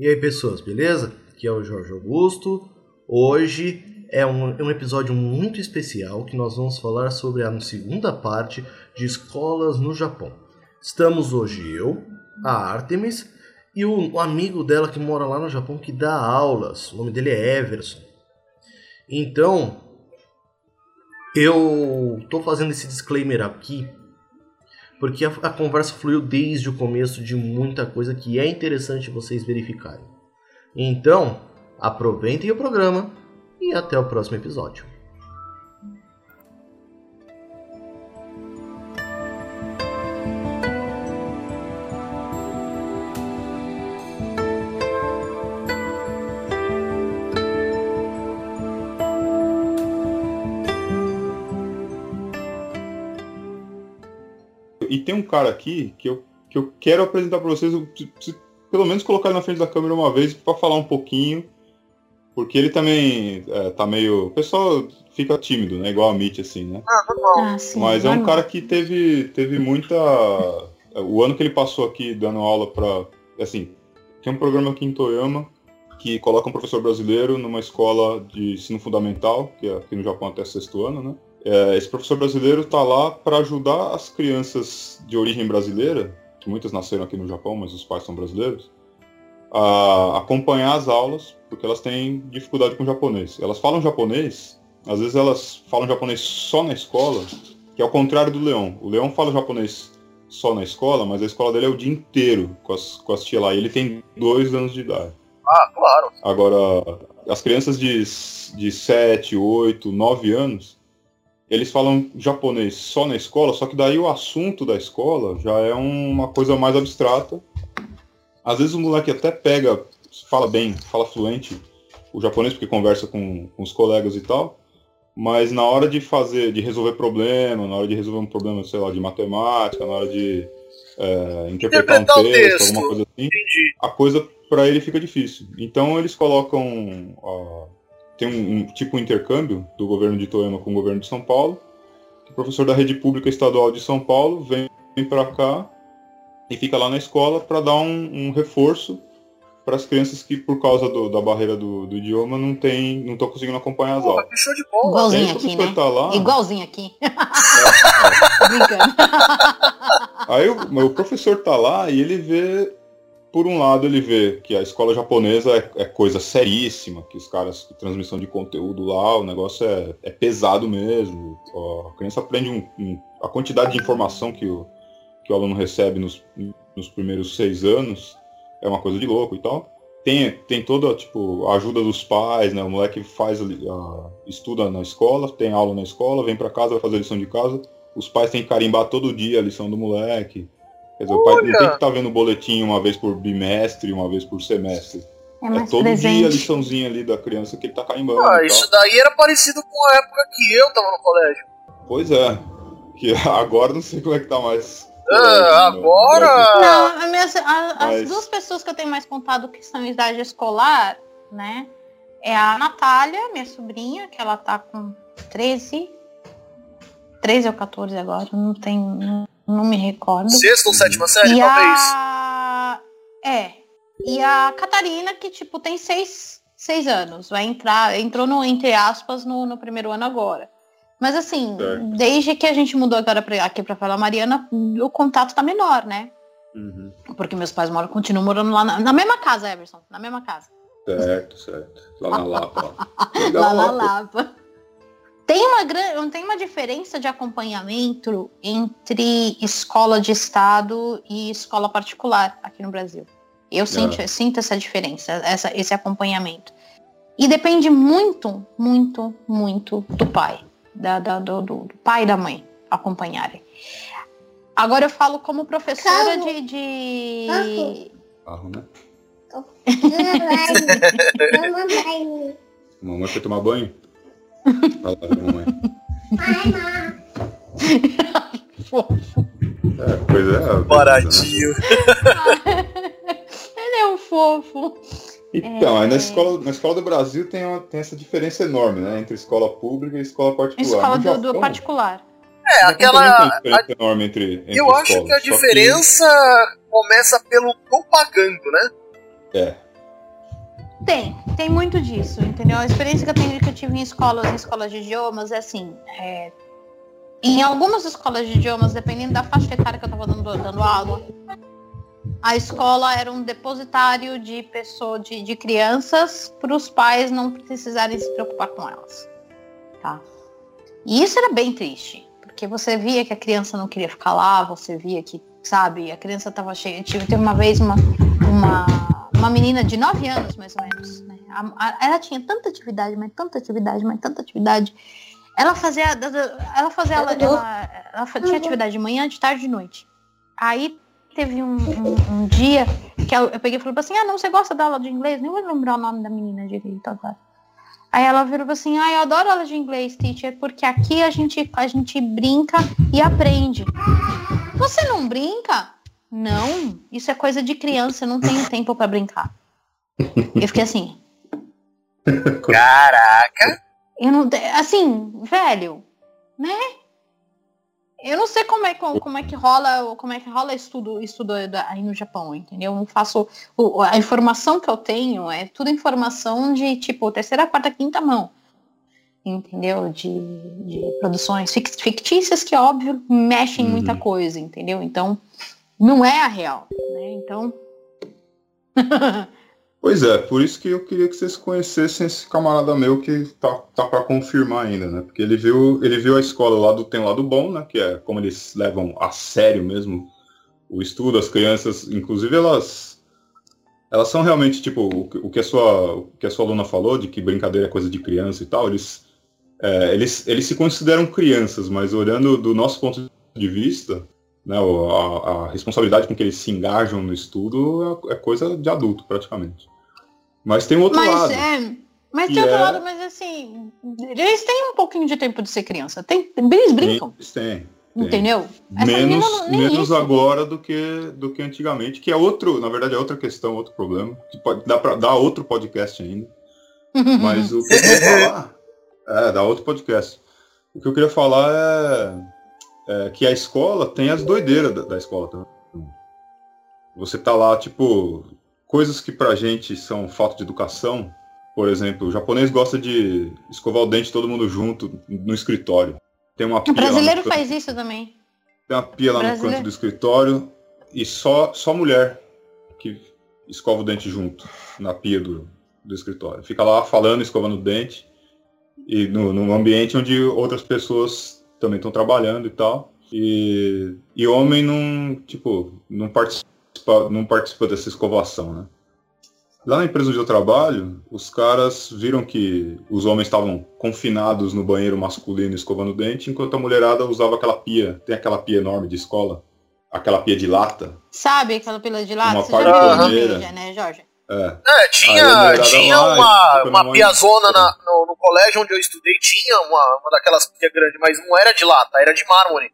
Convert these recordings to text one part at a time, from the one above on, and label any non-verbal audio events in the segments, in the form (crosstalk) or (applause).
E aí, pessoas, beleza? Aqui é o Jorge Augusto. Hoje é um, é um episódio muito especial que nós vamos falar sobre a segunda parte de escolas no Japão. Estamos hoje eu, a Artemis e o, amigo dela que mora lá no Japão que dá aulas. O nome dele é Everson. Então, eu tô fazendo esse disclaimer aqui porque a, a, conversa fluiu desde o começo de muita coisa que é interessante vocês verificarem. Então, aproveitem o programa e até o próximo episódio. Tem um cara aqui que eu, que eu quero apresentar para vocês, eu preciso, pelo menos colocar ele na frente da câmera uma vez para falar um pouquinho, porque ele também é, tá meio. O pessoal fica tímido, né? Igual a Mitch, assim, né? Ah, ah sim, Mas é um cara que teve, teve muita. O ano que ele passou aqui dando aula para. Assim, tem um programa aqui em Toyama que coloca um professor brasileiro numa escola de ensino fundamental, que é aqui no Japão até sexto ano, né? É, esse professor brasileiro está lá para ajudar as crianças de origem brasileira, que muitas nasceram aqui no Japão, mas os pais são brasileiros, a acompanhar as aulas, porque elas têm dificuldade com japonês. Elas falam japonês, às vezes elas falam japonês só na escola, que é o contrário do Leão. O Leão fala japonês só na escola, mas a escola dele é o dia inteiro com as, com as tia lá. E ele tem dois anos de idade. Ah, claro. Agora, as crianças de, de 7, 8, 9 anos, eles falam japonês só na escola, só que daí o assunto da escola já é uma coisa mais abstrata. Às vezes o moleque até pega, fala bem, fala fluente o japonês, porque conversa com, com os colegas e tal, mas na hora de fazer, de resolver problema, na hora de resolver um problema, sei lá, de matemática, na hora de é, interpretar, interpretar, um texto, texto, alguma coisa assim, Entendi. a coisa para ele fica difícil. Então eles colocam tem um, um tipo de intercâmbio do governo de Toema com o governo de São Paulo. O professor da rede pública estadual de São Paulo vem, vem para cá e fica lá na escola para dar um, um reforço para as crianças que por causa do, da barreira do, do, idioma não tem não estão conseguindo acompanhar as aulas. show de bola. Igualzinho aqui, né? Tá lá, Igualzinho aqui. (laughs) É, é. Brincando. Aí o, o professor tá lá e ele vê por um lado, ele vê que a escola japonesa é, é coisa seríssima, que os caras, transmissão de conteúdo lá, o negócio é, é pesado mesmo. A criança aprende um, um, a quantidade de informação que o, que o aluno recebe nos, nos primeiros seis anos é uma coisa de louco e tal. Tem, tem toda tipo, a ajuda dos pais, né? O moleque faz, uh, estuda na escola, tem aula na escola, vem para casa, vai fazer lição de casa. Os pais têm que carimbar todo dia a lição do moleque. Quer dizer, o pai não tem que estar tá vendo o boletim uma vez por bimestre, uma vez por semestre. É, é todo presente. dia a liçãozinha ali da criança que ele tá caimbando. Ah, isso daí era parecido com a época que eu tava no colégio. Pois é. Que (laughs) agora não sei como é que tá mais. Ah, agora. Não, minhas, a, Mas... as duas pessoas que eu tenho mais contado que estão em idade escolar, né? É a Natália, minha sobrinha, que ela tá com 13. 13 ou 14 agora, não tem. Não me recordo. Sexta ou sétima série, e talvez. A... É. E a Catarina, que, tipo, tem seis, seis anos. Vai entrar, entrou no, entre aspas, no, no primeiro ano agora. Mas assim, desde que a gente mudou agora pra, aqui pra falar Mariana, o contato tá menor, né? Uhum. Porque meus pais moram, continuam morando lá na, na, mesma casa, Everson, na mesma casa. Certo, certo. Lá na Lapa. (laughs) lá na Lapa. Tem uma, tem uma diferença de acompanhamento entre escola de Estado e escola particular aqui no Brasil. Eu sinto, sinto essa diferença, essa, esse acompanhamento. E depende muito, muito, muito do pai, da, da do, do, pai e da mãe acompanharem. Agora eu falo como professora Carro. de. de... Carro, né? Mamãe foi tomar banho? Fala pra mamãe. é, pois é. Baratinho. (laughs) Ele é um fofo. Então, é... aí na escola, na escola do Brasil tem, uma, tem essa diferença enorme, né? Entre escola pública e escola particular. Escola do, Japão, do particular. É, aquela. A, enorme entre, entre eu acho que a diferença que... começa pelo tô pagando, né? É. Tem, tem muito disso, entendeu? A experiência que eu tenho que eu tive em escolas, em escolas de idiomas, é assim, é, em algumas escolas de idiomas, dependendo da faixa etária que eu estava dando, dando aula, a escola era um depositário de pessoas, de, de crianças, para os pais não precisarem se preocupar com elas. Tá? E isso era bem triste, porque você via que a criança não queria ficar lá, você via que, sabe, a criança estava cheia. Tive, teve uma vez uma, uma, uma menina de 9 anos, mais ou menos. Né? Ela tinha tanta atividade, mas tanta atividade, mas tanta atividade ela fazia. Ela fazia. Ela, ela, ela tinha atividade de manhã, de tarde e de noite. Aí teve um, um, um dia que eu, eu, peguei e falei assim, ah não, você gosta da aula de inglês? Nem vou lembrar o nome da menina direito agora. Aí ela virou assim, ah, eu adoro aula de inglês, teacher, porque aqui a gente, a gente brinca e aprende. Você não brinca? Não, isso é coisa de criança, eu não tenho tempo para brincar. Eu fiquei assim. Caraca! Eu não, assim, velho, né? Eu não sei como é, como é que rola, como é que rola estudo, estudo aí no Japão, entendeu? Eu não faço a informação que eu tenho é tudo informação de tipo terceira, quarta, quinta mão, entendeu? De, de produções fictícias que óbvio mexem uhum. muita coisa, entendeu? Então não é a real, né? Então (laughs) Pois é, por isso que eu queria que vocês conhecessem esse camarada meu que tá, tá para confirmar ainda, né? Porque ele viu, ele viu a escola lá do tem lado bom, né? Que é como eles levam a sério mesmo o estudo, as crianças, inclusive elas elas são realmente tipo o, o que a sua o que a sua aluna falou de que brincadeira é coisa de criança e tal, eles é, eles eles se consideram crianças, mas olhando do nosso ponto de vista, né, a, a, responsabilidade com que eles se engajam no estudo é, é coisa de adulto, praticamente. Mas tem outro mas, lado. É, mas tem outro é... lado, mas assim, eles têm um pouquinho de tempo de ser criança. Tem, eles brincam. Eles têm. Entendeu? Essa menos menos agora do que, do que antigamente, que é outro, na verdade é outra questão, outro problema, que pode dar para dar outro podcast ainda. (laughs) Mas o que eu queria falar é, dá outro podcast. O que eu queria falar é, é que a escola tem as doideiras da, da escola também. Você tá lá, tipo, coisas que pra gente são falta de educação, por exemplo, o japonês gosta de escovar o dente todo mundo junto no escritório. Tem uma pia o brasileiro faz canto, isso também. Tem uma pia lá no canto do escritório e só, só mulher que escova o dente junto na pia do, do escritório. Fica lá falando, escovando o dente e no, num ambiente onde outras pessoas também estão trabalhando e tal. E, e homem não, tipo, não participa não participa dessa escovação, né? Lá na empresa onde eu trabalho, os caras viram que os homens estavam confinados no banheiro masculino escovando o dente, enquanto a mulherada usava aquela pia, tem aquela pia enorme de escola, aquela pia de lata. Sabe aquela pia de lata? Uma Você já viu né, Jorge? É. é tinha tinha uma, uma piazona na, no, no, colégio onde eu estudei, tinha uma, uma daquelas pias grandes, mas não era de lata, era de mármore.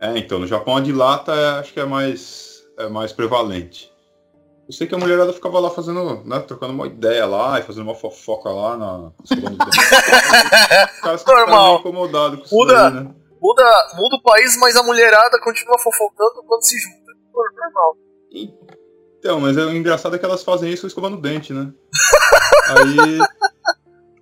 É, então, no Japão a de lata é, acho que é mais é mais prevalente. Eu sei que a mulherada ficava lá fazendo, né, trocando uma ideia lá e fazendo uma fofoca lá na. (laughs) Os caras Normal. incomodados com isso muda, daí, né? muda, muda o país, mas a mulherada continua fofocando quando se junta. Normal. Então, mas é, o engraçado é que elas fazem isso escovando dente, né? (laughs) Aí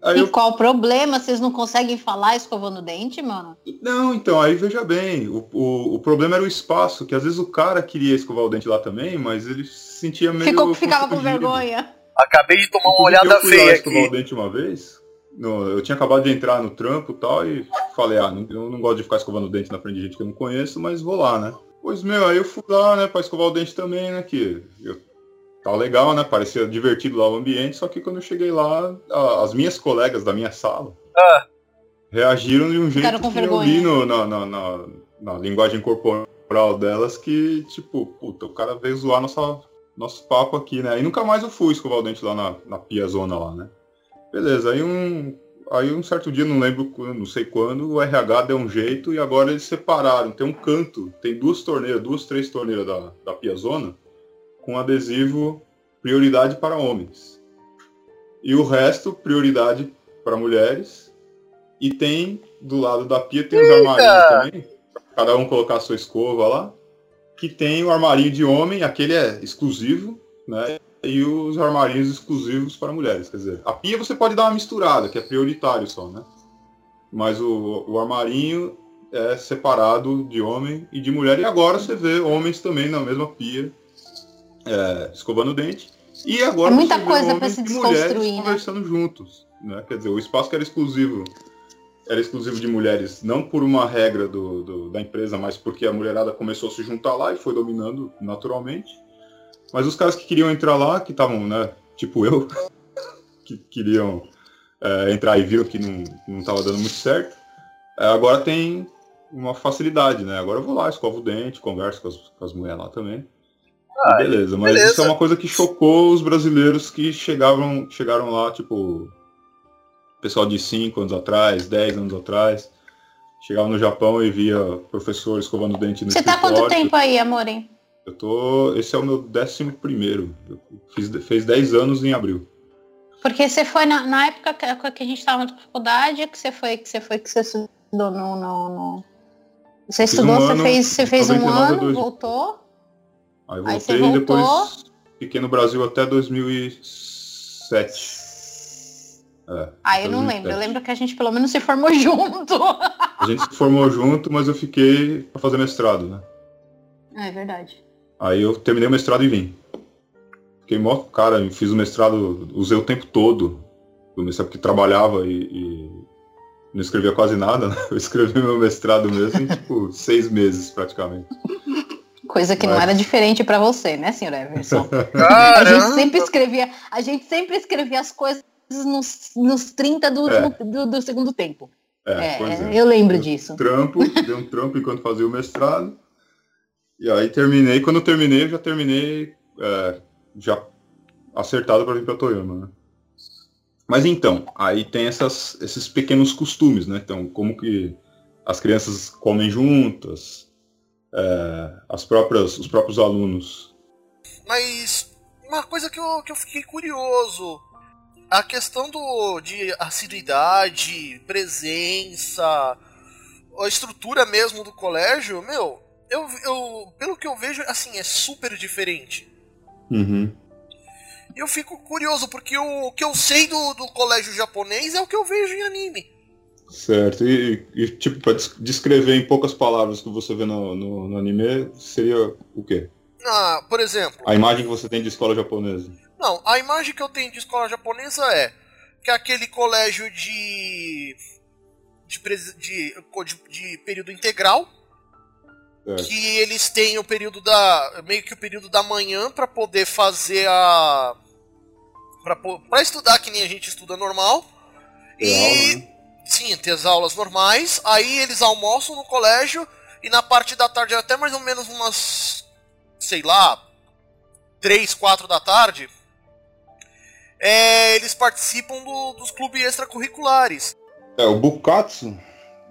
Aí e eu... qual o problema? Vocês não conseguem falar escovando o dente, mano? Não, então, aí veja bem, o, o, o, problema era o espaço, que às vezes o cara queria escovar o dente lá também, mas ele se sentia meio... Ficou, ficava com vergonha. Acabei de tomar uma olhada eu feia aqui. escovar o dente uma vez, no, eu tinha acabado de entrar no trampo e tal, e falei, ah, não, eu não gosto de ficar escovando o dente na frente de gente que eu não conheço, mas vou lá, né? Pois, meu, aí eu fui lá, né, pra escovar o dente também, né, que eu Tá legal, né? Parecia divertido lá o ambiente, só que quando eu cheguei lá, as minhas colegas da minha sala ah. reagiram de um jeito que vergonha. eu li no, na, na, na, na, linguagem corporal delas que, tipo, puta, o cara veio zoar nossa, nosso papo aqui, né? E nunca mais eu fui escovar o dente lá na, na pia zona lá, né? Beleza, aí um, aí um certo dia, não lembro, não sei quando, o RH deu um jeito e agora eles separaram. Tem um canto, tem duas torneiras, duas, três torneiras da, da pia zona com adesivo prioridade para homens. E o resto, prioridade para mulheres. E tem, do lado da pia, tem os armarinhos também. Cada um colocar a sua escova lá. Que tem o armarinho de homem, aquele é exclusivo, né? E os armarinhos exclusivos para mulheres. Quer dizer, a pia você pode dar uma misturada, que é prioritário só, né? Mas o, o armarinho é separado de homem e de mulher. E agora você vê homens também na mesma pia, é, escovando o dente. E agora é muita você coisa vê para se desconstruir, né? conversando juntos. Né? Quer dizer, o espaço que era exclusivo era exclusivo de mulheres, não por uma regra do, do, da empresa, mas porque a mulherada começou a se juntar lá e foi dominando naturalmente. Mas os caras que queriam entrar lá, que estavam, né, tipo eu, (laughs) que queriam é, entrar e viram que não, não estava dando muito certo, é, agora tem uma facilidade, né? Agora eu vou lá, escovo o dente, converso com as, com as mulheres lá também. Ah, beleza, mas beleza. isso é uma coisa que chocou os brasileiros que chegavam, chegaram lá, tipo, pessoal de 5 anos atrás, 10 anos atrás, chegava no Japão e via professor escovando o dente no Você tá quanto tempo aí, Amorim? Eu tô. Esse é o meu décimo primeiro. Eu fiz, fez 10 anos em abril. Porque você foi na, na época que, que a gente estava na faculdade, que você foi, que você foi, que você estudou no. no, no... Você Fiz estudou, um você ano, fez, você fez um 99 a ano, 2000. voltou. Aí eu Aí você voltei e voltou. depois fiquei no Brasil até 2007. É, Ah, eu não 2007. lembro. Eu lembro que a gente pelo menos se formou (laughs) junto. A gente se formou junto, mas eu fiquei pra fazer mestrado, né? É verdade. Aí eu terminei o mestrado e vim. Fiquei mó, cara, eu fiz o mestrado, usei o tempo todo do mestrado, porque trabalhava e, e não escrevia quase nada, né? Eu escrevi meu mestrado mesmo em, tipo, (laughs) seis meses, praticamente. Coisa que não Mas- era diferente pra você, né, senhor Everson? (laughs) A gente sempre escrevia, a gente sempre escrevia as coisas nos, nos 30 do, É. do, do segundo tempo. É, É, é. eu lembro disso. trampo, dei um trampo enquanto fazia o mestrado. E aí terminei, quando eu terminei, eu já terminei é, já acertado para vir para Toyama, né? Mas então, aí tem essas, esses pequenos costumes, né? Então, como que as crianças comem juntas, é, as próprias, os próprios alunos. Mas uma coisa que eu, que eu fiquei curioso. A questão do, de assiduidade, presença, a estrutura mesmo do colégio, meu, eu, eu, pelo que eu vejo, assim, é super diferente. Uhum. Eu fico curioso, porque o, o que eu sei do, do colégio japonês é o que eu vejo em anime. Certo. E, e, tipo, para descrever em poucas palavras o que você vê no, no, no anime, seria o quê? Ah, por exemplo, A imagem que você tem de escola japonesa. Não, a imagem que eu tenho de escola japonesa é que é aquele colégio de. de, de, de, de período integral, Certo. que eles têm o período da. meio que o período da manhã pra poder fazer a. Pra, estudar que nem a gente estuda normal. E. aula, né? Sim, ter as aulas normais. Aí eles almoçam no colégio e na parte da tarde, até mais ou menos umas. sei lá. 3, 4 da tarde. é, eles participam do- dos clubes extracurriculares. É, o Bukatsu,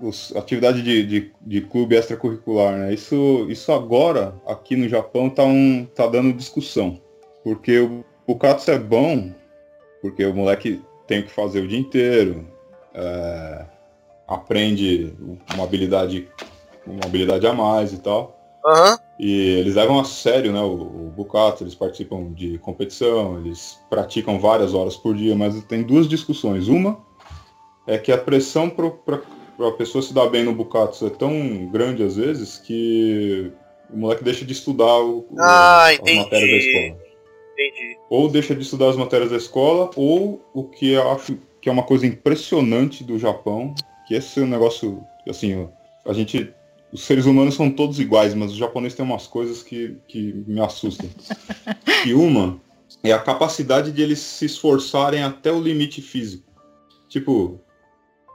os, atividade de, de, de clube extracurricular, né? Isso, isso agora, aqui no Japão, tá, um, tá dando discussão. Porque o Bukatsu é bom, porque o moleque tem o que fazer o dia inteiro, é, aprende uma habilidade, uma habilidade a mais e tal. Aham. E eles levam a sério né, o, o Bukatsu, eles participam de competição, eles praticam várias horas por dia, mas tem duas discussões. Uma é que a pressão para a pessoa se dar bem no Bukatsu é tão grande às vezes que o moleque deixa de estudar o, o- Ah, as entendi. matérias da escola. Entendi. Ou deixa de estudar as matérias da escola, ou o que eu acho que é uma coisa impressionante do Japão, que esse é um negócio, assim, ó, a gente os seres humanos são todos iguais, mas os japoneses têm umas coisas que, que me assustam. (laughs) E uma é a capacidade de eles se esforçarem até o limite físico. Tipo,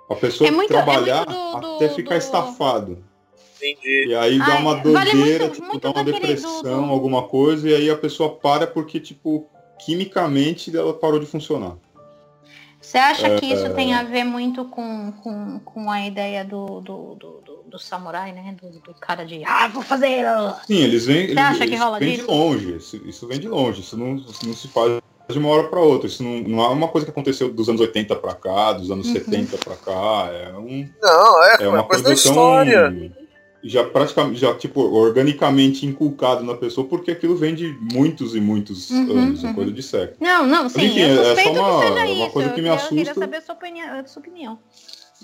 a pessoa É muito- trabalhar é muito do- até do- ficar do- estafado. Entendi. E aí dá Ai, uma vale doideira, muito- tipo, muito dá uma do- depressão, do- alguma coisa, e aí a pessoa para porque, tipo, quimicamente ela parou de funcionar. Você acha que É. isso tem a ver muito com, com, com a ideia do, do, do, do- do samurai, né? Do, do cara de ah, vou fazer. ah." Sim, eles vêm, eles, acha que rola vêm disso? de longe, isso, isso vem de longe, isso não, isso não se faz de uma hora para outra, isso não, não é uma coisa que aconteceu dos anos 80 para cá, dos anos Uhum. 70 para cá, é, um, Não, é, é uma coisa da história. já praticamente, já tipo, organicamente inculcado na pessoa, porque aquilo vem de muitos e muitos uhum, anos, uhum. coisa de século. Não, não, sim, enfim, eu é só uma, que seja uma coisa que me assusta. Eu queria saber a sua opinião. A sua opinião.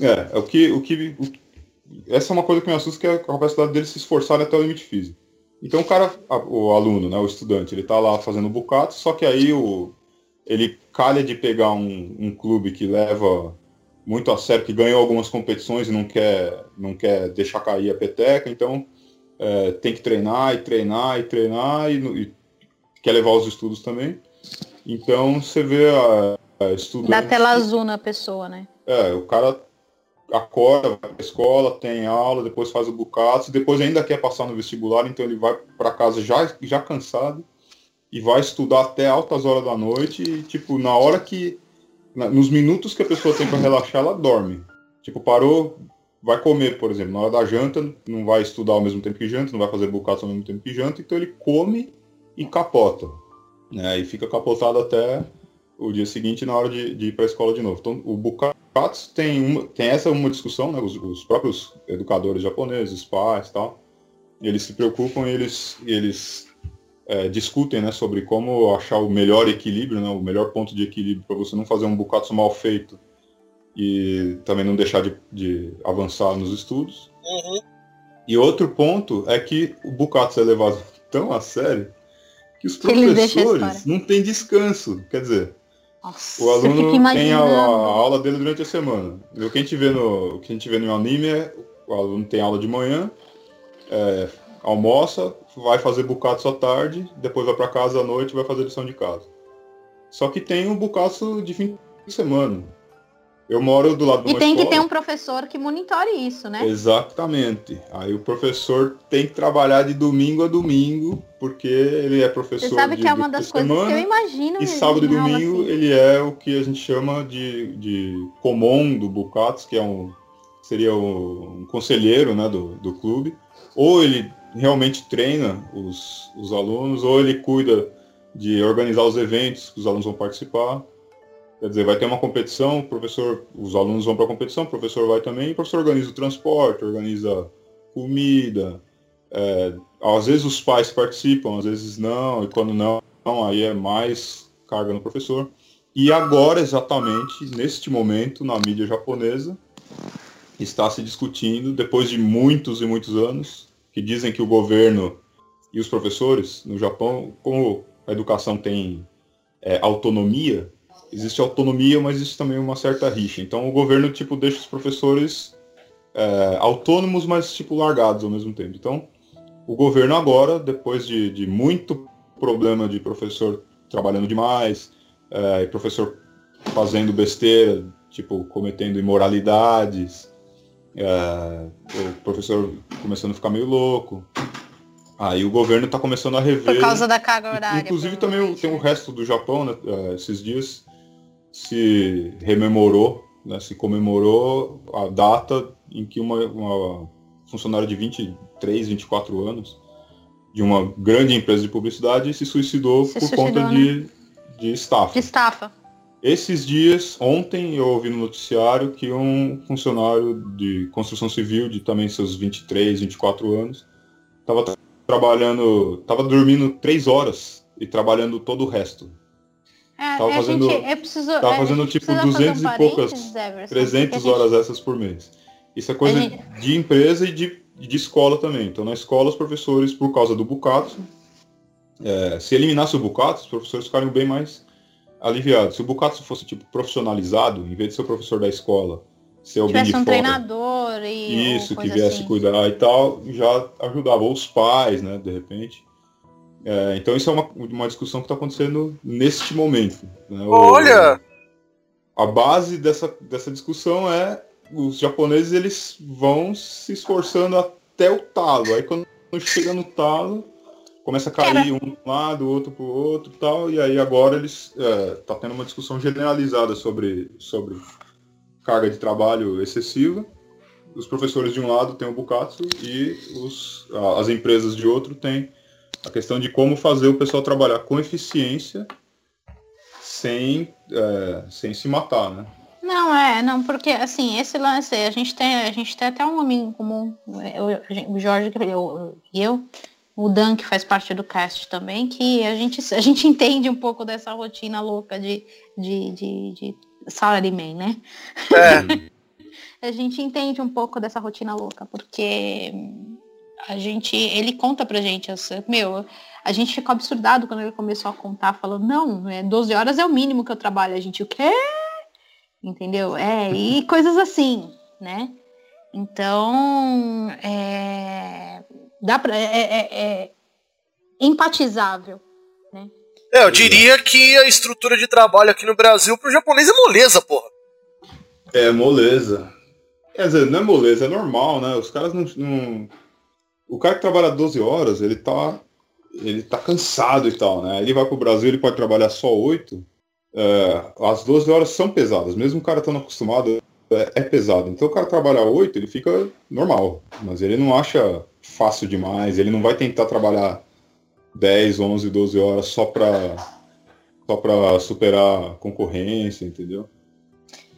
É, é o que, o que, o, essa é uma coisa que me assusta, que é a capacidade dele se esforçar até o limite físico. Então o cara, o aluno, né, o estudante, ele tá lá fazendo bucato, só que aí o, ele calha de pegar um, um clube que leva muito a sério, que ganhou algumas competições e não quer, não quer deixar cair a peteca, então é, tem que treinar e treinar e treinar e, e, quer levar os estudos também. Então você vê a, a estudante... Dá tela azul na pessoa, né? É, o cara acorda, vai pra escola, tem aula, depois faz o bucato, depois ainda quer passar no vestibular, então ele vai para casa já, já cansado e vai estudar até altas horas da noite e, tipo, na hora que nos minutos que a pessoa tem para relaxar, ela dorme. Tipo, parou, vai comer, por exemplo, na hora da janta, não vai estudar ao mesmo tempo que janta, não vai fazer bucatos ao mesmo tempo que janta, então ele come e capota. Né? E fica capotado até o dia seguinte na hora de, de ir para a escola de novo. Então, o bucatos tem, uma, tem essa uma discussão, né? Os, os próprios educadores japoneses, pais e tal, eles se preocupam e eles, eles é, discutem né, sobre como achar o melhor equilíbrio, né, o melhor ponto de equilíbrio para você não fazer um bukatsu mal feito e também não deixar de, de avançar nos estudos. Uhum. E outro ponto é que o bukatsu é levado tão a sério que os professores não têm descanso. Quer dizer, Nossa, o aluno tem a, a, aula dele durante a semana. O que a gente vê no, o que a gente vê no anime é o aluno tem aula de manhã, é, almoça, vai fazer bucatos à tarde, depois vai para casa à noite e vai fazer lição de casa. Só que tem um bucato de fim de semana. Eu moro do lado uma E tem escola. que ter um professor que monitore isso, né? Exatamente. Aí o professor tem que trabalhar de domingo a domingo, porque ele é professor Você sabe de, que é uma das coisas semana, que eu imagino. E sábado e domingo assim. ele é o que a gente chama de, de comum do Bucatos, que é um seria um conselheiro né, do, do clube. Ou ele realmente treina os, os alunos, ou ele cuida de organizar os eventos que os alunos vão participar. Quer dizer, vai ter uma competição, professor, os alunos vão para a competição, o professor vai também, o professor organiza o transporte, organiza comida. É, às vezes os pais participam, às vezes não, e quando não, aí é mais carga no professor. E agora, exatamente, neste momento, na mídia japonesa, está se discutindo, depois de muitos e muitos anos, que dizem que o governo e os professores no Japão, como a educação tem é, autonomia, existe autonomia, mas existe também uma certa rixa. Então o governo tipo deixa os professores é, autônomos, mas tipo largados ao mesmo tempo. Então o governo agora, depois de, de muito problema de professor trabalhando demais, é, professor fazendo besteira, tipo cometendo imoralidades, é, o professor começando a ficar meio louco. Aí o governo está começando a rever. Por causa da carga horária. Inclusive também tem o resto do Japão, né, é, esses dias se rememorou, né, se comemorou a data em que uma, uma funcionária de 23, 24 anos de uma grande empresa de publicidade se suicidou se por suicidou, conta né? de, de estafa. De estafa. Esses dias, ontem, eu ouvi no noticiário que um funcionário de construção civil, de também seus 23, 24 anos, estava trabalhando, estava dormindo três horas e trabalhando todo o resto. É, tava fazendo, gente, preciso, tava fazendo tipo 200 um e poucas, Everson, 300 horas gente... essas por mês. Isso é coisa gente... de empresa e de, de escola também. Então, na escola, os professores, por causa do bucato, é, se eliminasse o bucato, os professores ficariam bem mais aliviado. Se o Bukatsu fosse tipo profissionalizado, em vez de ser o professor da escola, ser alguém Tivesse de um fora, treinador e isso que viesse assim. cuidar e tal, já ajudava ou os pais, né, de repente. É, então isso é uma, uma discussão que está acontecendo neste momento. Né? Olha! O, a base dessa, dessa discussão é os japoneses eles vão se esforçando até o talo. Aí quando chega no talo, começa a cair um para um lado, outro para o outro tal, e aí agora eles é, tá tendo uma discussão generalizada sobre, sobre carga de trabalho excessiva. Os professores de um lado têm o Bukatsu e os, as empresas de outro têm a questão de como fazer o pessoal trabalhar com eficiência sem, é, sem se matar, né? Não, é, não, porque assim, esse lance, a gente tem, a gente tem até um amigo comum, o, o Jorge e eu, o Dan, que faz parte do cast também, que a gente, a gente entende um pouco dessa rotina louca de, de, de, de salaryman, né? É. (laughs) a gente entende um pouco dessa rotina louca, porque a gente, ele conta pra gente, meu, a gente ficou absurdado quando ele começou a contar, falando, não, é, 12 horas é o mínimo que eu trabalho. A gente, o quê? entendeu? É, e coisas assim, né? Então, é, dá pra, é, é, é empatizável, né? É, eu diria que a estrutura de trabalho aqui no Brasil pro japonês é moleza, porra. É, moleza. Quer dizer, não é moleza, é normal, né? Os caras não, não... O cara que trabalha 12 horas, ele tá. Ele tá cansado e tal, né? Ele vai pro Brasil, ele pode trabalhar só 8 é, as 12 horas são pesadas, mesmo o cara estando acostumado, é, é, pesado. Então o cara trabalha 8, ele fica normal, mas ele não acha fácil demais, ele não vai tentar trabalhar 10, 11, 12 horas só para só para superar a concorrência, entendeu?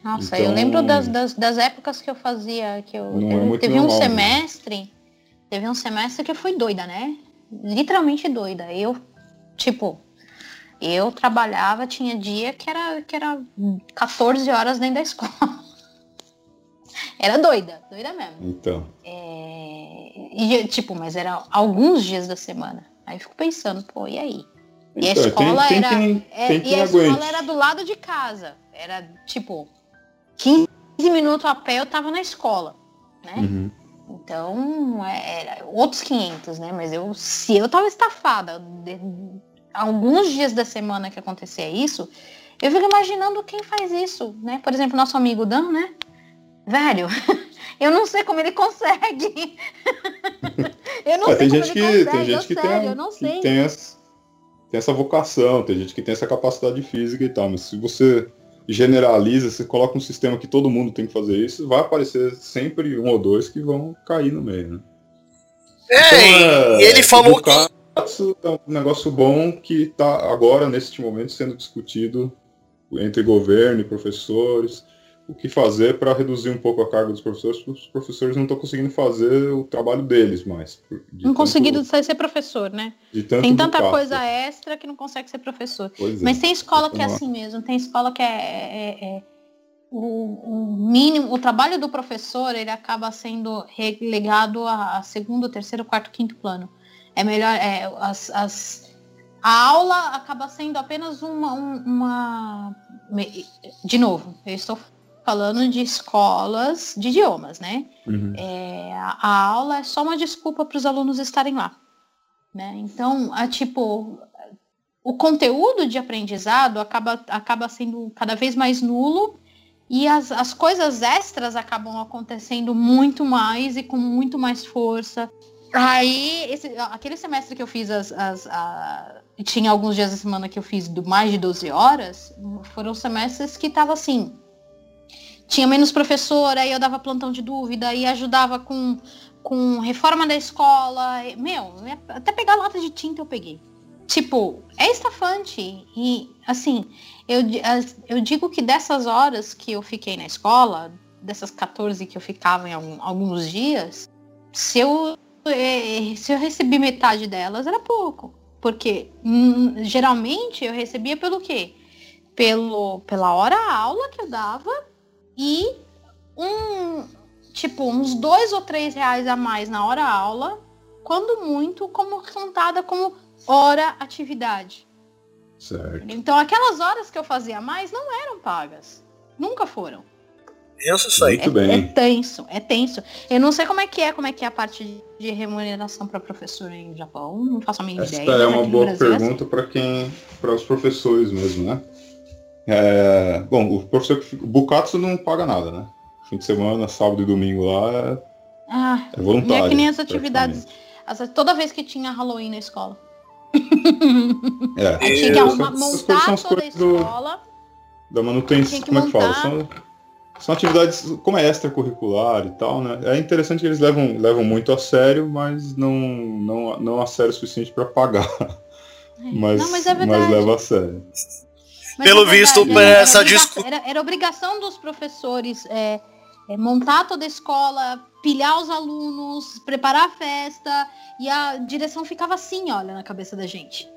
Nossa, então, eu lembro das, das, das, épocas que eu fazia, que eu, eu é teve normal, um né? semestre, né? Teve um semestre que eu fui doida, né? Literalmente doida. Eu, tipo, eu trabalhava, tinha dia que era, que era 14 horas dentro da escola. (laughs) Era doida, doida mesmo. Então. É... E, tipo, mas era alguns dias da semana. Aí eu fico pensando, pô, e aí? E então, a escola tem, tem era. Quem, é, e a escola era do lado de casa. Era tipo 15 minutos a pé eu tava na escola. Né? Uhum. Então, é, outros 500, né? Mas eu, se eu tava estafada alguns dias da semana que acontecia isso, eu fico imaginando quem faz isso, né? Por exemplo, nosso amigo Dan, né? Velho, (laughs) eu não sei como ele consegue. (laughs) eu não é, sei tem como gente ele que, Tem gente que, sério, tem, eu não sei. tem, essa, tem essa vocação, tem gente que tem essa capacidade física e tal, mas se você generaliza, você coloca um sistema que todo mundo tem que fazer isso, vai aparecer sempre um ou dois que vão cair no meio, né? É, então, é e ele falou que é um negócio bom que está agora, neste momento, sendo discutido entre governo e professores. O que fazer para reduzir um pouco a carga dos professores, porque os professores não estão conseguindo fazer o trabalho deles mais. Não conseguindo ser professor, né? tem tanta coisa extra que não consegue ser professor. Pois é. Mas é. tem escola que é assim mesmo, tem escola que é, é, é o, o, mínimo, o trabalho do professor ele acaba sendo relegado a, a segundo, terceiro, quarto, quinto plano. É melhor. É, as, as, a aula acaba sendo apenas uma, uma. De novo, eu estou falando de escolas de idiomas, né? Uhum. É, a, aula é só uma desculpa para os alunos estarem lá. Né? Então, a, tipo, o conteúdo de aprendizado acaba, acaba sendo cada vez mais nulo e as, as coisas extras acabam acontecendo muito mais e com muito mais força. Aí, esse, aquele semestre que eu fiz as, as a, tinha alguns dias da semana que eu fiz do mais de 12 horas, foram semestres que tava assim. Tinha menos professor, aí eu dava plantão de dúvida, aí ajudava com, com reforma da escola. Meu, até pegar lata de tinta eu peguei. Tipo, é estafante. E, assim, eu, eu digo que dessas horas que eu fiquei na escola, dessas 14 que eu ficava em alguns dias, se eu é, se eu recebi metade delas, era pouco. Porque hum, geralmente eu recebia pelo quê? Pelo, pela hora aula que eu dava e um tipo uns dois ou três reais a mais na hora aula, quando muito, como contada como hora atividade. Certo. Então aquelas horas que eu fazia mais não eram pagas. Nunca foram. Tenso isso aí. Muito bem. É, é, tenso, é tenso. Eu não sei como é que é, como é que é a parte de remuneração para professor em Japão. Não faço a mínima Essa ideia. é uma boa pergunta é assim. para quem, para os professores mesmo, né? É, bom, o professor que fica, o Bukatsu não paga nada, né? Fim de semana, sábado e domingo lá é, ah, é voluntário. E é que nem as atividades. As, toda vez que tinha Halloween na escola. É. (laughs) tinha que arrumar, montar toda a escola. Do, da manutenção, como é que fala? São, são atividades como é extracurricular e tal, né? É interessante que eles levam, levam muito a sério, mas não, não, não a sério o suficiente para pagar. É. Mas, não, mas, é mas leva a sério. Mas Pelo é verdade, visto, era- é, era essa discu- era, era obrigação dos professores é, é, montar toda a escola, pilhar os alunos, preparar a festa, e a direção ficava assim, olha, na cabeça da gente.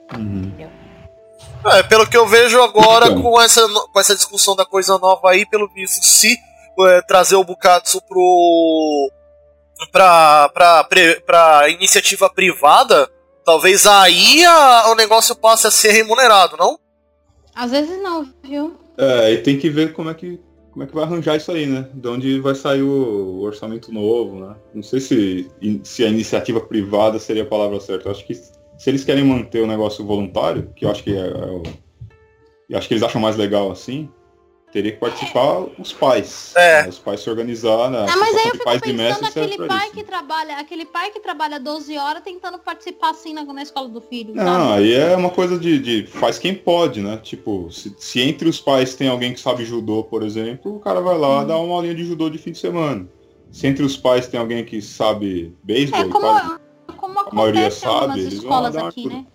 É, pelo que eu vejo agora Então. com essa, com essa discussão da coisa nova aí, pelo visto, se é, trazer o Bukatsu pro. pra, pra, pre- pra iniciativa privada, talvez aí a- o negócio passe a ser remunerado, não? Às vezes não, viu? É, e tem que ver como é que, como é que vai arranjar isso aí, né? De onde vai sair o, orçamento novo, né? Não sei se, se a iniciativa privada seria a palavra certa. Eu acho que se eles querem manter o negócio voluntário, que eu acho que é, é o, eu acho que eles acham mais legal assim, teria que participar os pais. É. né? Os pais se organizar, né? Ah, mas aí eu fico pais pensando pra pai isso. que trabalha, aquele pai que trabalha 12 horas tentando participar assim na, na escola do filho. Não, sabe? aí é uma coisa de, de faz quem pode, né? Tipo, se, se entre os pais tem alguém que sabe judô, por exemplo, o cara vai lá Hum. dar uma aulinha de judô de fim de semana. Se entre os pais tem alguém que sabe beisebol, É como, faz, como a maioria sabe, eles vão dar uma aqui, né?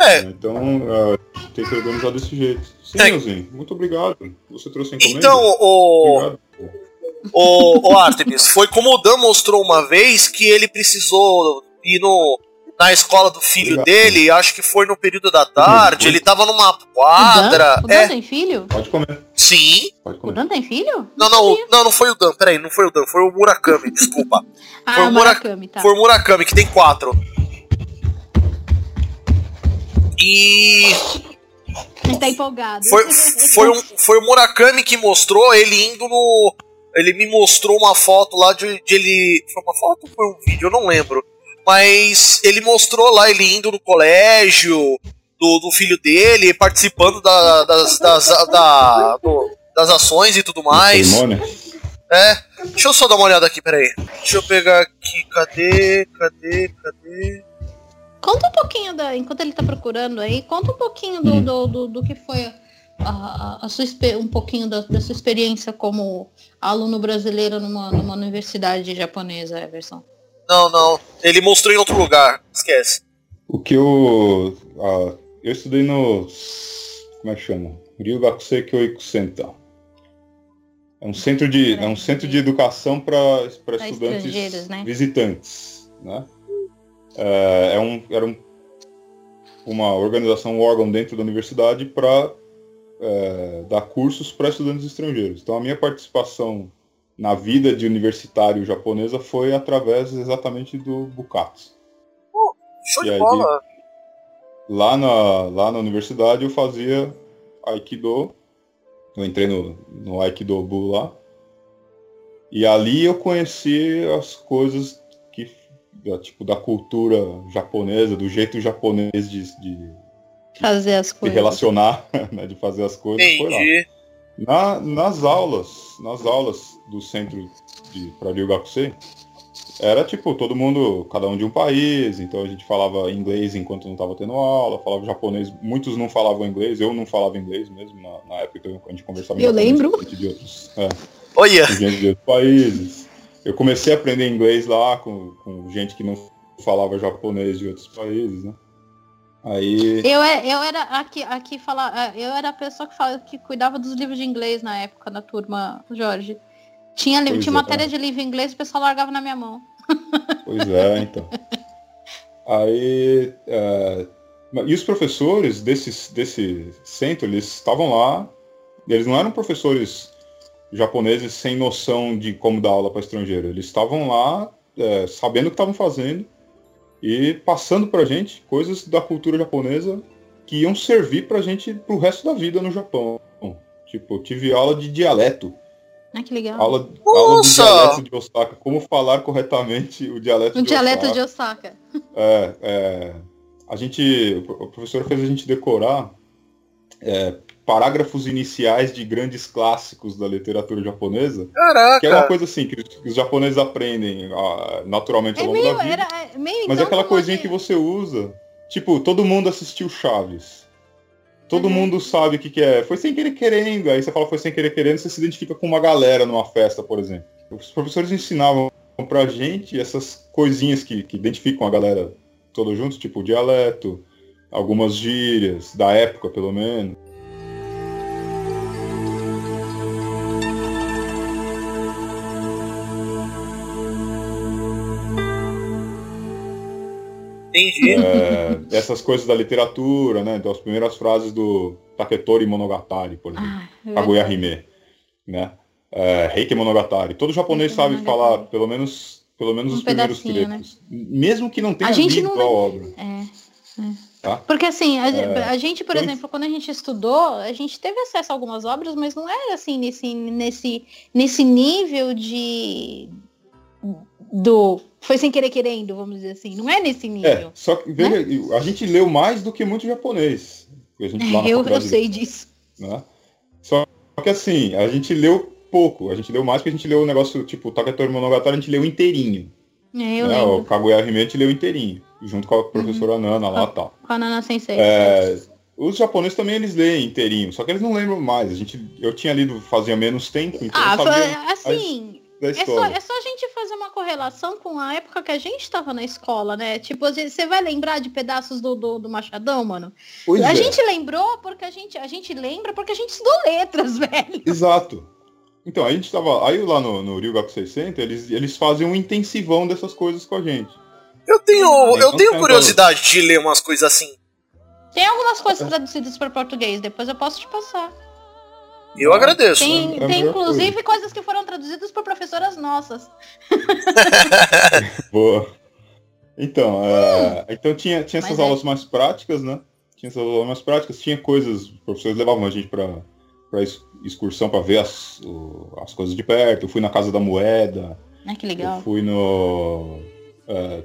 É? Então, é, tem que organizar desse jeito. Sim, É. Muito obrigado. Você trouxe a encomenda? então, o, Obrigado. o, o Artemis, foi como o Dan mostrou uma vez que ele precisou ir no, na escola do filho Obrigado. dele, acho que foi no período da tarde, ele tava numa quadra. O Dan, o Dan É, tem filho? Pode comer, sim. pode O comer. Dan tem filho? Não, não, o- não, não foi o Dan, peraí, não foi o Dan, foi o Murakami, desculpa. Ah, Foi o o Mura- Murakami, tá. Foi o Murakami, que tem quatro. E Ele tá empolgado. foi, foi, um, foi o Murakami que mostrou ele indo no. Ele me mostrou uma foto lá de, de ele. Foi uma foto ou foi um vídeo? Eu não lembro. Mas ele mostrou lá ele indo no colégio do, do filho dele, participando da- das, das, da- do- das ações e tudo mais. É. Deixa eu só dar uma olhada aqui, peraí. Deixa eu pegar aqui. Cadê? Cadê? Cadê? Conta um pouquinho da. Enquanto ele tá procurando aí, conta um pouquinho do, Hum. do, do, do que foi a, a, a sua um pouquinho da, da sua experiência como aluno brasileiro numa, numa universidade japonesa, Everson. Não, não. Ele mostrou em outro lugar. Esquece. O que eu. ah, eu estudei no. Como é que chama? Ryugakusei Kyoiku Center. É um centro de, é um centro de educação para estudantes né? visitantes. Né? É, é um, era um, uma organização, um órgão dentro da universidade para dar cursos para estudantes estrangeiros. Então a minha participação na vida de universitário japonesa foi através exatamente do Bukatsu. Show E de aí? bola. Lá na, lá na universidade eu fazia Aikido. Eu entrei no, no Aikido Bu lá. E ali eu conheci as coisas da, tipo, da cultura japonesa, do jeito japonês de, de, Fazer as se coisas. relacionar, (laughs) né, de fazer as coisas. Foi lá. Entendi. Na, nas aulas, nas aulas do centro de para Ryugakusei, era tipo todo mundo, cada um de um país, então a gente falava inglês enquanto não estava tendo aula, falava japonês, muitos não falavam inglês, eu não falava inglês mesmo na, na época então a gente conversava Eu lembro. de outros, é, Olha. de outros países. Eu comecei a aprender inglês lá com, com gente que não falava japonês de outros países, né? Aí Eu, é- eu era aqui, aqui falar, eu era a pessoa que, fala, que cuidava dos livros de inglês na época da turma, Jorge. Tinha, Pois tinha é. matéria de livro em inglês e o pessoal largava na minha mão. Pois é, então. Aí. é, e os professores desse, desse centro, eles estavam lá, eles não eram professores japoneses sem noção de como dar aula para estrangeiro. Eles estavam lá é, sabendo o que estavam fazendo e passando pra gente coisas da cultura japonesa que iam servir pra gente pro resto da vida no Japão. Tipo, eu tive aula de dialeto. Ah, que legal. Aula, aula do Nossa! dialeto de Osaka. Como falar corretamente o dialeto o de dialeto Osaka. de Osaka. É, é, a gente, o professor fez a gente decorar é, parágrafos iniciais de grandes clássicos da literatura japonesa, que é uma Caraca. coisa assim que os, que os japoneses aprendem ah, naturalmente ao É longo meio, da vida, era, é meio mas é então aquela coisinha que você usa, tipo, todo mundo assistiu Chaves. Todo Uhum. mundo sabe o que, que é. Foi sem querer querendo. Aí você fala foi sem querer querendo, você se identifica com uma galera numa festa, por exemplo. Os professores ensinavam pra gente essas coisinhas que, que identificam a galera toda junto, tipo o dialeto, algumas gírias, da época pelo menos. Entendi. É, essas coisas da literatura, né? Então, as primeiras frases do Taketori Monogatari, por exemplo. Ah, Kaguya Hime, né? É, Reiki Monogatari. Todo japonês Reiki sabe Monogatari. falar pelo menos, pelo menos Um os primeiros pedacinho, trechos. Mesmo que não tenha A gente lido não a obra. É. Tá? Porque assim, a, É. a gente, por Então- exemplo, quando a gente estudou, a gente teve acesso a algumas obras, mas não era assim nesse, nesse, nesse nível de do foi sem querer querendo, vamos dizer assim. Não é nesse É, nível. só que veja, a gente leu mais do que muito japonês. A gente lá É, eu, eu faculdade sei disso. né? Só que assim, a gente leu pouco, a gente leu mais porque a gente leu o negócio tipo Taketori Monogatari, a gente leu inteirinho. É, eu né? lembro. O Kaguya Hime a gente leu inteirinho, junto com a professora Nana lá e tal. Com a Nana Sensei. É, os japoneses também eles leem inteirinho, só que eles não lembram mais. A gente, eu tinha lido fazia menos tempo, então ah, eu sabia assim, da é só, é só a gente fazer uma correlação com a época que a gente estava na escola, né? Tipo, você vai lembrar de pedaços do, do, do Machadão, mano? Pois a é, gente lembrou porque a gente, a gente lembra porque a gente estudou letras, (laughs) velho. exato. Então, a gente tava. Aí lá no, no Ryugaku 600, eles, eles fazem um intensivão dessas coisas com a gente. Eu tenho, eu Então, tenho curiosidade de ler umas coisas assim. Tem algumas coisas traduzidas para português, depois eu posso te passar. Eu agradeço. Tem, é tem inclusive coisas que foram traduzidas por professoras nossas. (laughs) Boa. Então, é, então tinha, tinha essas Mas é. aulas mais práticas, né? Tinha essas aulas mais práticas, tinha coisas, os professores levavam a gente para para excursão para ver as, as coisas de perto. Eu fui na Casa da Moeda, Ai, que eu legal. fui no é,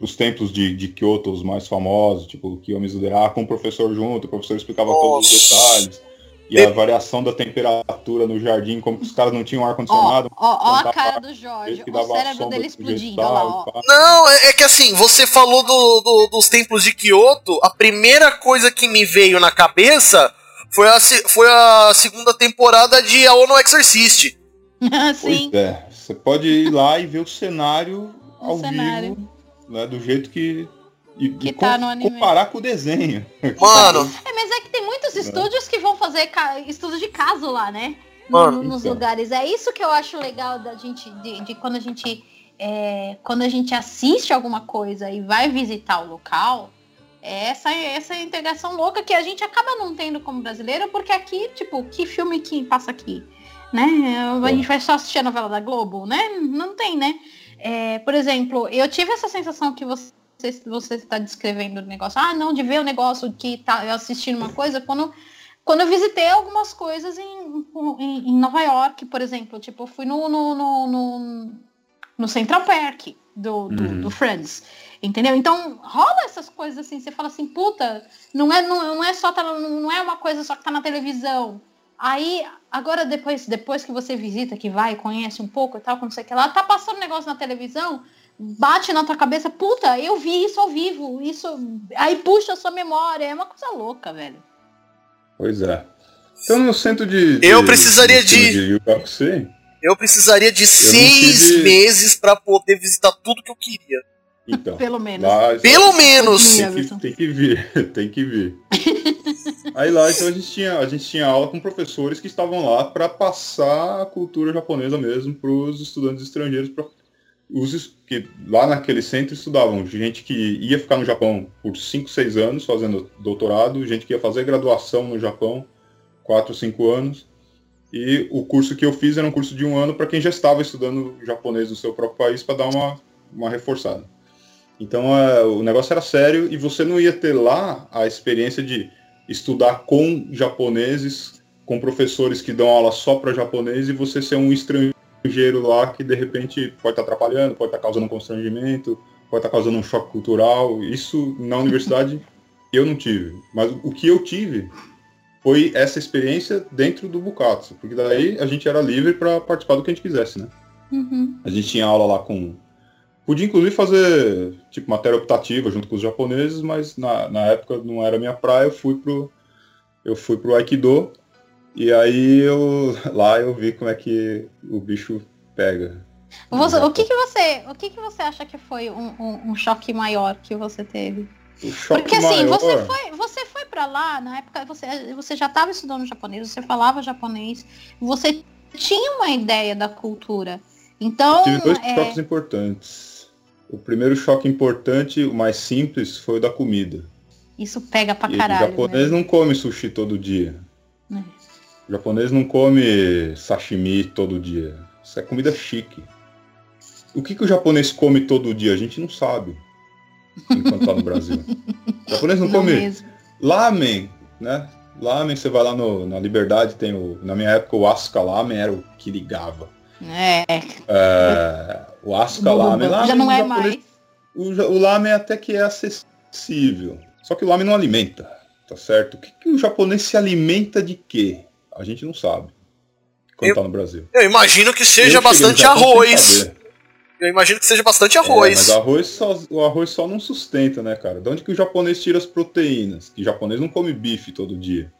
os templos de, de Kyoto, os mais famosos, tipo o Kiyomizu-dera, com o professor junto, o professor explicava todos os Nossa. detalhes. E a variação da temperatura no jardim, como que os caras não tinham Ó, ar-condicionado. ó, ó a Contava cara do Jorge, o cérebro dele explodindo, olha lá, ó. Não, é, é que assim, você falou do, do- dos templos de Kyoto, a primeira coisa que me veio na cabeça foi a, foi a segunda temporada de A no Exorcist. (laughs) Sim. Pois é, você pode ir lá e ver o cenário O ao cenário. vivo, né, do jeito que. E, Que e tá no anime. comparar com o desenho. (laughs) Mano, É, mas é que tem muitos estúdios que vão fazer estudos de caso lá, né? Mano. No- nos Então. lugares. É isso que eu acho legal da gente, de, de quando a gente. é, quando a gente assiste alguma coisa e vai visitar o local, é essa, essa integração louca que a gente acaba não tendo como brasileiro, porque aqui, tipo, que filme que passa aqui? Né? A É. gente vai só assistir a novela da Globo, né? Não tem, né? É, por exemplo, eu tive essa sensação que você você está descrevendo o negócio. Ah, não, de ver o negócio que tá assistindo uma coisa quando quando eu visitei algumas coisas em, em, em Nova York, por exemplo, tipo, eu fui no, no, no, no, no Central Park do, do, Uhum. do Friends. Entendeu? Então rola essas coisas assim, você fala assim, puta, não é, não, não é só tá, não é uma coisa só que tá na televisão. Aí, agora depois, depois que você visita, que vai, conhece um pouco e tal, quando você quer lá, tá passando negócio na televisão, bate na tua cabeça, puta, eu vi isso ao vivo, isso. Aí puxa a sua memória, é uma coisa louca, velho. Pois é. Então no centro de. de Eu precisaria de- de Yukakusei, eu precisaria de seis tive- meses pra poder visitar tudo que eu queria. Então. Pelo menos. Lá, Pelo menos! Tem, que, tem que vir, (laughs) tem que vir. Aí lá então a gente tinha, a gente tinha aula com professores que estavam lá para passar a cultura japonesa mesmo para os estudantes estrangeiros, pra, os que lá naquele centro estudavam gente que ia ficar no Japão por 5, 6 anos fazendo doutorado, gente que ia fazer graduação no Japão, 4, 5 anos. E o curso que eu fiz era um curso de um ano para quem já estava estudando japonês no seu próprio país para dar uma, uma reforçada. Então é, o negócio era sério e você não ia ter lá a experiência de estudar com japoneses, com professores que dão aula só para japonês e você ser um estrangeiro lá que de repente pode estar atrapalhando, pode estar causando um constrangimento, pode estar causando um choque cultural. Isso na universidade (laughs) eu não tive. Mas o que eu tive foi essa experiência dentro do Bukatsu, porque daí a gente era livre para participar do que a gente quisesse, né? Uhum. A gente tinha aula lá com. Podia inclusive fazer tipo matéria optativa junto com os japoneses, mas na, na época não era minha praia, eu fui pro. Eu fui pro Aikido e aí eu lá eu vi como é que o bicho pega. Você- o que, que você, o que, que você acha que foi um, um- um choque maior que você teve? O choque Porque assim, maior, você foi, você foi para lá, na época você, você já estava estudando japonês, você falava japonês, você tinha uma ideia da cultura. Então, tive dois é, choques importantes. o primeiro choque importante, o mais simples, foi o da comida. Isso pega pra E caralho. o japonês né? não come sushi todo dia. O japonês não come sashimi todo dia. Isso é comida chique. O que, que o japonês come todo dia? A gente não sabe. Enquanto tá no Brasil. (laughs) O japonês não, Não come mesmo. lamen, né? Lamen, você vai lá no- na Liberdade, tem o. Na minha época o Asuka Lamen era o que ligava. É, É, o Asuka Lamen. já lamen não o é japonês- mais. O, o lamen até que é acessível. Só que o lamen não alimenta, tá certo? O que, que o japonês se alimenta de quê? A gente não sabe. Quando Eu- tá no Brasil. Eu imagino que Eu seja no bastante arroz. Eu imagino que seja bastante É, arroz. mas arroz só, o arroz só não sustenta, né, cara? De onde que o japonês tira as proteínas? Que o japonês não come bife todo dia.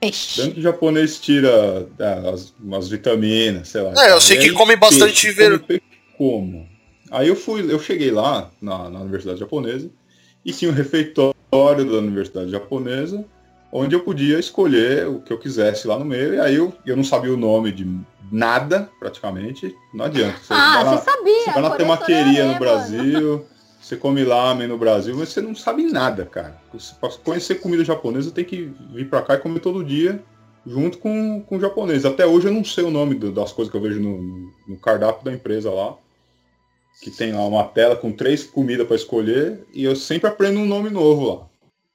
De onde que o japonês tira é, as, umas vitaminas, sei lá. É, eu sei que come bastante peixe, ver- come peixe como? Aí eu fui, eu cheguei lá na, na Universidade Japonesa e tinha um refeitório da Universidade Japonesa onde eu podia escolher o que eu quisesse lá no meio. E aí eu, eu não sabia o nome de nada, praticamente. Não adianta. Você Ah, você sabia. você vai na temaqueria isso, no Brasil, (laughs) você come lamen no Brasil, mas você não sabe nada, cara. Pra conhecer comida japonesa tem que vir pra cá e comer todo dia, junto com, com o japonês. Até hoje eu não sei o nome do- das coisas que eu vejo no, no cardápio da empresa lá. Que tem lá uma tela com três comidas pra escolher e eu sempre aprendo um nome novo lá.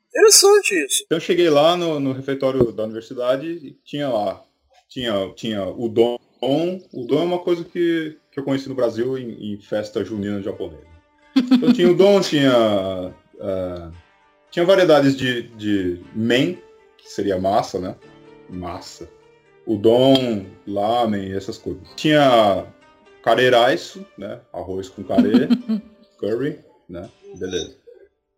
Interessante isso. Então eu cheguei lá no, no refeitório da universidade e tinha lá, tinha, tinha udon. Udon é uma coisa que, que eu conheci no Brasil em, em festa junina japonesa. (laughs) Então tinha udon, tinha, ah, tinha variedades de, de men, que seria massa, né? Massa. Udon, lamen, essas coisas. Tinha careraiço, né? Arroz com carê, (laughs) curry, né? Beleza.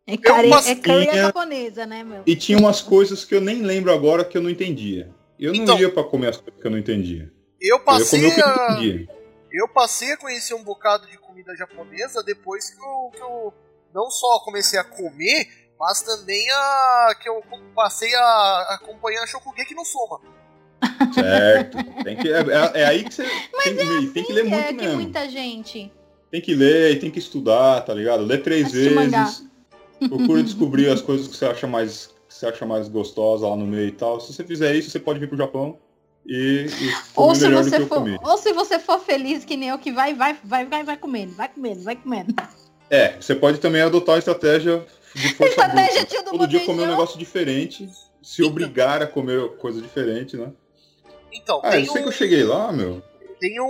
É, care... Eu é curry tinha- japonesa, né, meu? E tinha umas coisas que eu nem lembro agora que eu não entendia. Eu não Então- ia pra comer as coisas que eu não entendia. Eu Eu ia passei comer o que eu a... entendia. Eu passei a conhecer um bocado de comida japonesa depois que eu, que eu não só comecei a comer, mas também a que eu passei a acompanhar Shokugeki no Soma. Certo. Tem que, é, é- é aí que você (laughs) tem, que- tem que ler é muito que mesmo. muita gente. Tem que ler e tem que estudar, tá ligado? Lê três Assistir mangá. Procura descobrir as coisas que você acha mais que você acha mais gostosa lá no meio e tal. Se você fizer isso, você pode vir pro Japão e, e Ou comer se, melhor do que você eu for, comi. ou se você for feliz que nem eu que vai, vai, vai, vai, vai comendo, vai comendo, vai comendo. É, você pode também adotar a estratégia de (laughs) força Estratégia bruta. Todo dia comer um negócio diferente, se obrigar a comer coisa diferente, né? Então, Ah, eu sei um, que eu cheguei lá, meu. tem um,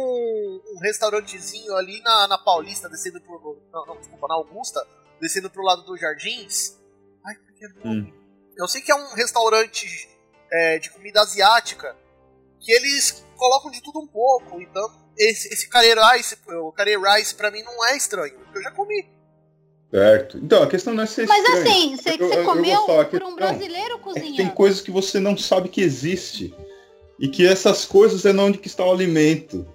um restaurantezinho ali na, na Paulista, descendo pro. Não, não, desculpa, na Augusta, descendo pro lado dos Jardins. Ai, como é que é nome? Eu sei que é um restaurante é, de comida asiática que eles colocam de tudo um pouco. Então, esse, esse curry rice, o curry rice pra mim não é estranho, porque eu já comi. Certo. Então, a questão não é ser Mas estranho. assim, você, Eu- eu- você eu comeu falar, a por um questão brasileiro É cozinhando. tem coisas que você não sabe que existe. E que essas coisas é onde que está o alimento.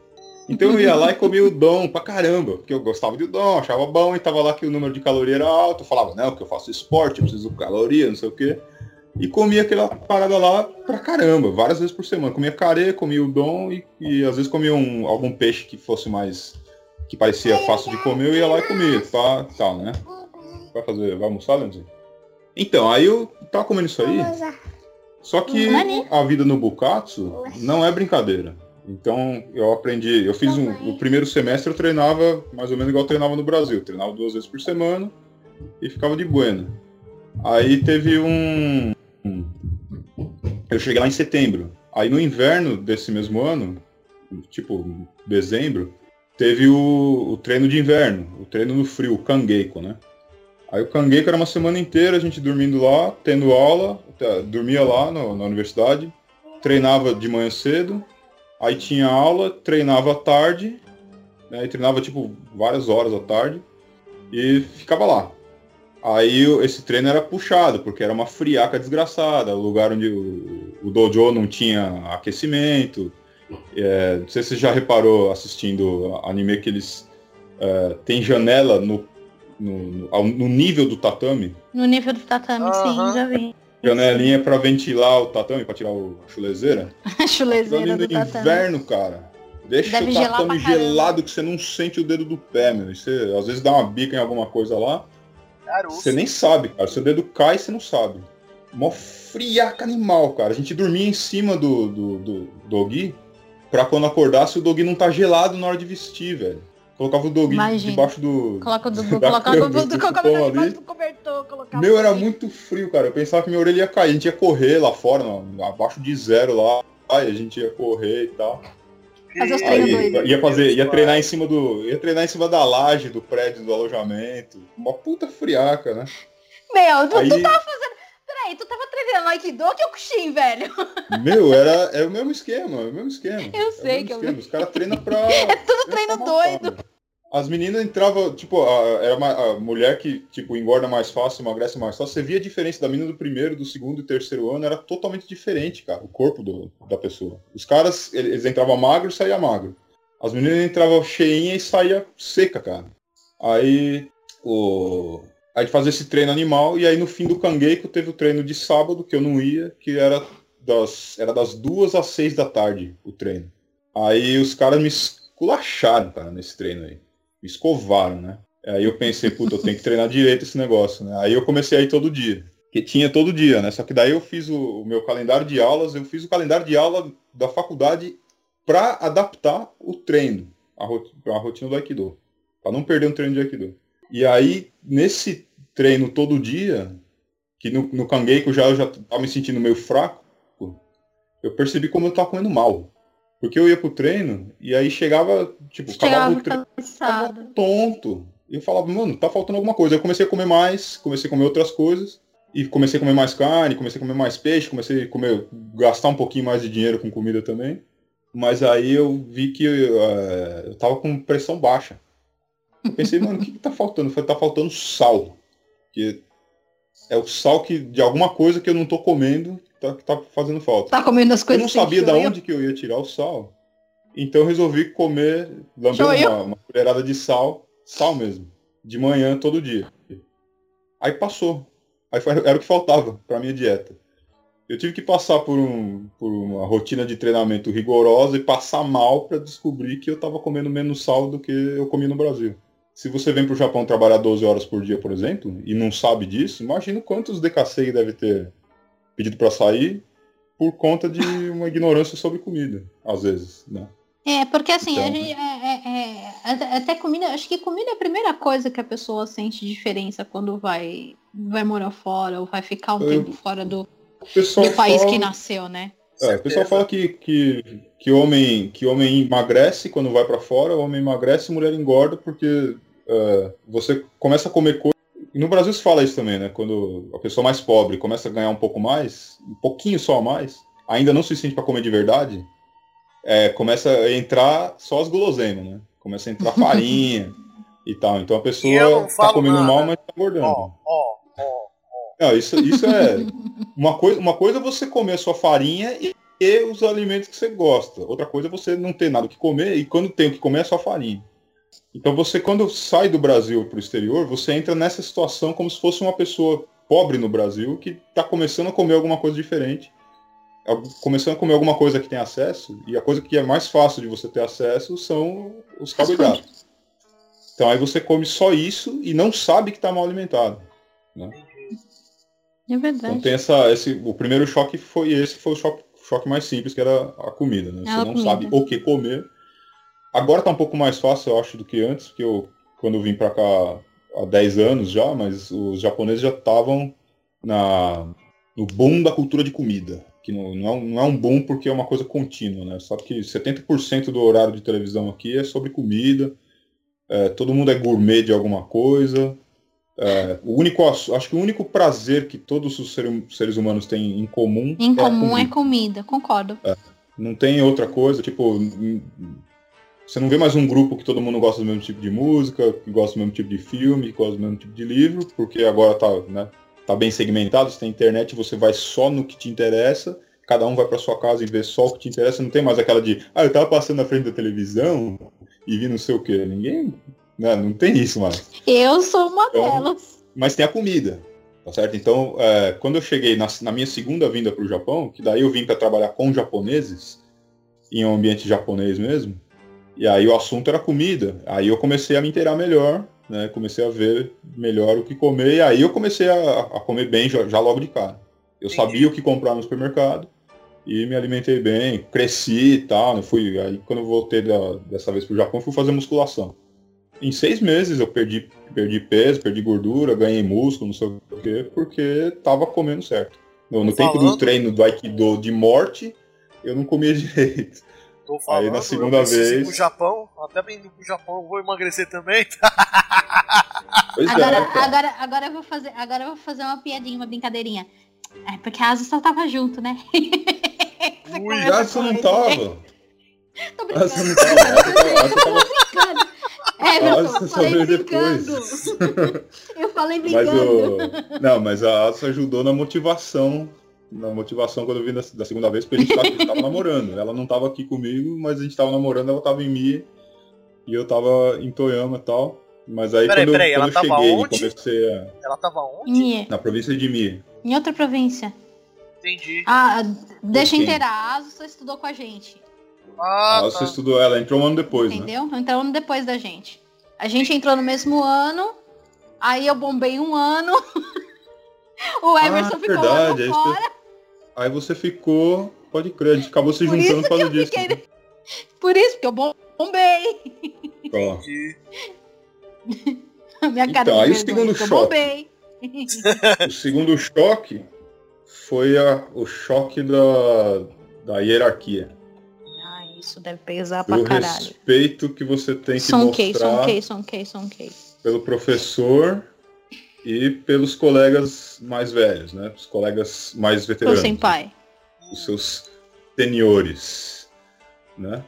Então eu ia lá e comia o dom pra caramba, porque eu gostava de dom, achava bom, e tava lá que o número de caloria era alto, eu falava, não, que eu faço esporte, eu preciso de caloria, não sei o quê. E comia aquela parada lá pra caramba, várias vezes por semana. Comia carê, comia o dom e, e às vezes comia um, algum peixe que fosse mais. que parecia fácil de comer, eu ia lá e comia, tá, tal, né? Vai fazer. Vai almoçar, Leandrinho? Então, aí eu tava comendo isso aí. Só que Maneiro. a vida no Bukatsu não é brincadeira. Então eu aprendi, eu fiz um, o primeiro semestre eu treinava mais ou menos igual eu treinava no Brasil, treinava duas vezes por semana e ficava de buena. Aí teve um, eu cheguei lá em setembro. Aí no inverno desse mesmo ano, tipo dezembro, teve o, o treino de inverno, o treino no frio, o Kangeiko, né? Aí o Kangeiko era uma semana inteira, a gente dormindo lá, tendo aula, dormia lá no- na universidade, treinava de manhã cedo, aí tinha aula, treinava à tarde, né, e treinava tipo várias horas à tarde, e ficava lá. Aí esse treino era puxado, porque era uma friaca desgraçada, o lugar onde o, o dojo não tinha aquecimento. É, não sei se você já reparou assistindo anime que eles é, tem janela no, no, no- no nível do tatame. No nível do tatame, Aham. sim, já vi. Janelinha para ventilar o tatame, para tirar o, a chulezeira. A (laughs) chulezeira ali do no tatame. inverno, cara, Deixa Deve o tatame pra gelado que você não sente o dedo do pé, meu. E Você, às vezes dá uma bica em alguma coisa lá, Caroço. você nem sabe, cara. Seu dedo cai e você não sabe. Mó friaca animal, cara. A gente dormia em cima do, do, do dogui pra quando acordasse o dogui não tá gelado na hora de vestir, velho. Colocava o Imagina. debaixo do. Coloca o colocava o do colocava debaixo cobertor, colocava Meu, era assim. muito frio, cara. Eu pensava que minha orelha ia cair. A gente ia correr lá fora, não, abaixo de zero lá. Aí a gente ia correr e tal. Fazer os treinos ia fazer, ia treinar em cima do. Ia treinar em cima da laje do prédio do alojamento. Uma puta friaca, né? Meu, tu, Aí, tu tava fazendo. Peraí, tu tava treinando Aikido ou Kyokushin, velho? meu, era, é o mesmo esquema, é o mesmo esquema. Eu É o sei mesmo que eu- esquema. Os caras treinam pra. (laughs) É tudo treino doido. meu. As meninas entravam, tipo, a, era uma, a mulher que, tipo, engorda mais fácil, emagrece mais fácil. Você via a diferença da menina do primeiro, do segundo e terceiro ano, era totalmente diferente, cara, o corpo do- da pessoa. Os caras, ele- eles entravam magro e saía magro. As meninas entravam cheinha e saía seca, cara. Aí, o... Aí fazia esse treino animal, e aí no fim do Kangeiko teve o treino de sábado, que eu não ia, que era das, era das duas às seis da tarde, o treino. Aí os caras me esculacharam, cara, nesse treino aí. Me escovaram, né? Aí eu pensei, puta, eu tenho que treinar direito esse negócio, né? Aí eu comecei a ir todo dia. Que tinha todo dia, né? Só que daí eu fiz o, o meu calendário de aulas, eu fiz o calendário de aula da faculdade para adaptar o treino, a, roti- a rotina do Aikido. Pra não perder um treino de Aikido. E aí, nesse treino todo dia, que no, no Kangeiko já eu já tava me sentindo meio fraco, eu percebi como eu tava comendo mal. Porque eu ia pro treino e aí chegava, tipo, Chegava o treino cansado. tonto. E eu falava, mano, tá faltando alguma coisa. Eu comecei a comer mais, comecei a comer outras coisas. E comecei a comer mais carne, comecei a comer mais peixe, comecei a comer, gastar um pouquinho mais de dinheiro com comida também. Mas aí eu vi que eh, eu tava com pressão baixa. Eu pensei, mano, o que, que tá faltando? Eu falei, tá faltando sal. Que é o sal que, de alguma coisa que eu não tô comendo que tá, que tá fazendo falta. Tá comendo as Eu coisas não sem sabia de onde que eu ia tirar o sal. Então eu resolvi comer, lamber Shoyu? uma, uma colherada de sal, sal mesmo, de manhã todo dia. Aí passou. Aí foi- era o que faltava para minha dieta. Eu tive que passar por, um, por uma rotina de treinamento rigorosa e passar mal para descobrir que eu estava comendo menos sal do que eu comia no Brasil. Se você vem para o Japão trabalhar 12 horas por dia, por exemplo, e não sabe disso, imagina quantos DKC deve ter pedido para sair por conta de uma ignorância sobre comida, às vezes, né? É, porque assim, a Então. gente, é, é- é- até, comida, acho que comida é a primeira coisa que a pessoa sente diferença quando vai, vai morar fora ou vai ficar um Eu- tempo fora do, do país fala- que nasceu, né? É, o pessoal fala que, que, que, homem, que homem emagrece quando vai pra fora, homem emagrece e mulher engorda porque é, você começa a comer coisa. E no Brasil se fala isso também, né? Quando a pessoa mais pobre começa a ganhar um pouco mais, um pouquinho só a mais, ainda não se sente pra comer de verdade, é, começa a entrar só as guloseimas, né? Começa a entrar (laughs) farinha e tal. Então a E pessoa tá falo comendo nada. mal, mas tá engordando. Ó, ó, ó. Não, isso, isso é. Uma coisa, uma coisa é você comer a sua farinha e, e os alimentos que você gosta. Outra coisa é você não ter nada o que comer e quando tem o que comer é só farinha. Então você, quando sai do Brasil para o exterior, você entra nessa situação como se fosse uma pessoa pobre no Brasil que está começando a comer alguma coisa diferente. Começando a comer alguma coisa que tem acesso, e a coisa que é mais fácil de você ter acesso são os carboidratos. Então aí você come só isso e não sabe que está mal alimentado. É Então verdade. tem essa, esse, o primeiro choque foi esse, foi o choque, choque mais simples, que era a comida, né? Você a não comida. sabe o que comer. Agora tá um pouco mais fácil, eu acho, do que antes, porque eu, quando eu vim pra cá há 10 anos já, mas os japoneses já estavam na no boom da cultura de comida. Que não, não, é, um- não é um boom porque é uma coisa contínua, né? Sabe que 70% do horário de televisão aqui é sobre comida. É, todo mundo é gourmet de alguma coisa. É, o único, acho que o único prazer que todos os ser- seres humanos têm em comum Em é comum é comida. comida, concordo. Não tem outra coisa, tipo, você não vê mais um grupo que todo mundo gosta do mesmo tipo de música, que gosta do mesmo tipo de filme, que gosta do mesmo tipo de livro, porque agora tá, né, tá bem segmentado, você tem internet, você vai só no que te interessa, cada um vai para sua casa e vê só o que te interessa, não tem mais aquela de, ah, eu tava passando na frente da televisão e vi não sei o que, ninguém, né, não tem isso mais. Eu sou uma Então, delas. mas tem a comida, tá certo? Então, é, quando eu cheguei na, na minha segunda vinda para o Japão, que daí eu vim para trabalhar com japoneses, em um ambiente japonês mesmo, E aí o assunto era comida. Aí eu comecei a me inteirar melhor, né? Comecei a ver melhor o que comer. E aí eu comecei a, a comer bem já, já, logo de cara. Eu Entendi. sabia o que comprar no supermercado e me alimentei bem, cresci e tal. Né? Fui, aí quando eu voltei da, dessa vez pro Japão, fui fazer musculação. Em seis meses eu perdi, perdi peso, perdi gordura, ganhei músculo, não sei o quê, porque tava comendo certo. No, no tempo do treino do Aikido de morte, eu não comia (laughs) direito. Tô falando, Aí na segunda vez. Pro Japão, até bem indo pro Japão, vou emagrecer também. (laughs) Pois é, agora, é, agora, agora eu vou fazer, agora eu vou fazer uma piadinha, uma brincadeirinha. É porque a Asa só tava junto, né? (laughs) Ui, a Asa não (laughs) tava. Tô brincando. Asa não tava. Tô brincando. É, meu, eu falei brincando. eu falei brincando. Mas o... Não, mas a Asa ajudou na motivação na motivação quando eu vim da, da segunda vez, porque a gente estava (laughs) namorando. Ela não estava aqui comigo, mas a gente estava namorando, ela estava em Mie e eu estava em Toyama e tal. Mas aí peraí, quando, peraí, quando eu cheguei onde? e comecei a. Ela tava onde? Mie. Na província de Mie. Em outra província. Entendi. Ah, deixa inteirar, a Asu estudou com a gente. Ah, a Asu tá. estudou, ela entrou um ano depois, né? Entendeu? Né? Entrou um ano depois da gente. A gente entrou no mesmo ano, aí eu bombei um ano. (laughs) o Emerson ah, ficou verdade, lá fora. Aí você ficou, pode crer, a gente acabou se juntando por causa disso. Fiquei... Né? (laughs) Por isso, porque eu bombei. Ó. (laughs) Minha cara então, aí o segundo choque. (laughs) o segundo choque foi a, o choque da, da hierarquia. Ah, isso deve pesar pra caralho. O respeito que você tem que som mostrar que, som que, som que. pelo professor e pelos colegas mais velhos, né? Os colegas mais veteranos. sem pai. Os seus seniores, né?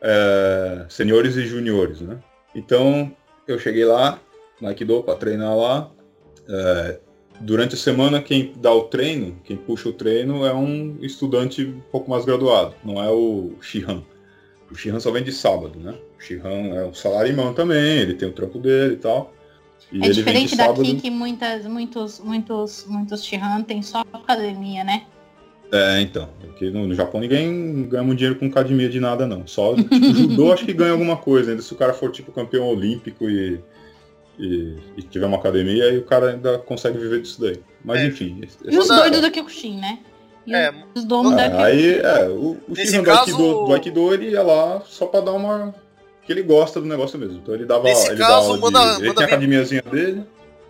É, seniores e juniores, né? Então, eu cheguei lá, na Aikido, para treinar lá. É, durante a semana, quem dá o treino, quem puxa o treino, é um estudante um pouco mais graduado, não é o Shihan. O Shihan só vem de sábado, né? O Shihan é um salarimão também, ele tem o trampo dele e tal. E é diferente daqui que muitas, muitos, muitos, muitos Shihan tem só academia, né? É, então. Porque no, no, Japão ninguém ganha muito dinheiro com academia de nada, não. Só tipo, (laughs) judô acho que ganha alguma coisa. Ainda se o cara for tipo campeão olímpico e, e, e tiver uma academia, aí o cara ainda consegue viver disso daí. Mas é. enfim. E os doidos do Kyokushin, né? E é, os donos é, da Aí, é, o, o Shihan caso... do, Aikido, do Aikido, ele ia lá só pra dar uma ele gosta do negócio mesmo. Então ele dava, Nesse ele caso, dava manda, de, manda ele tinha a academiazinha dele.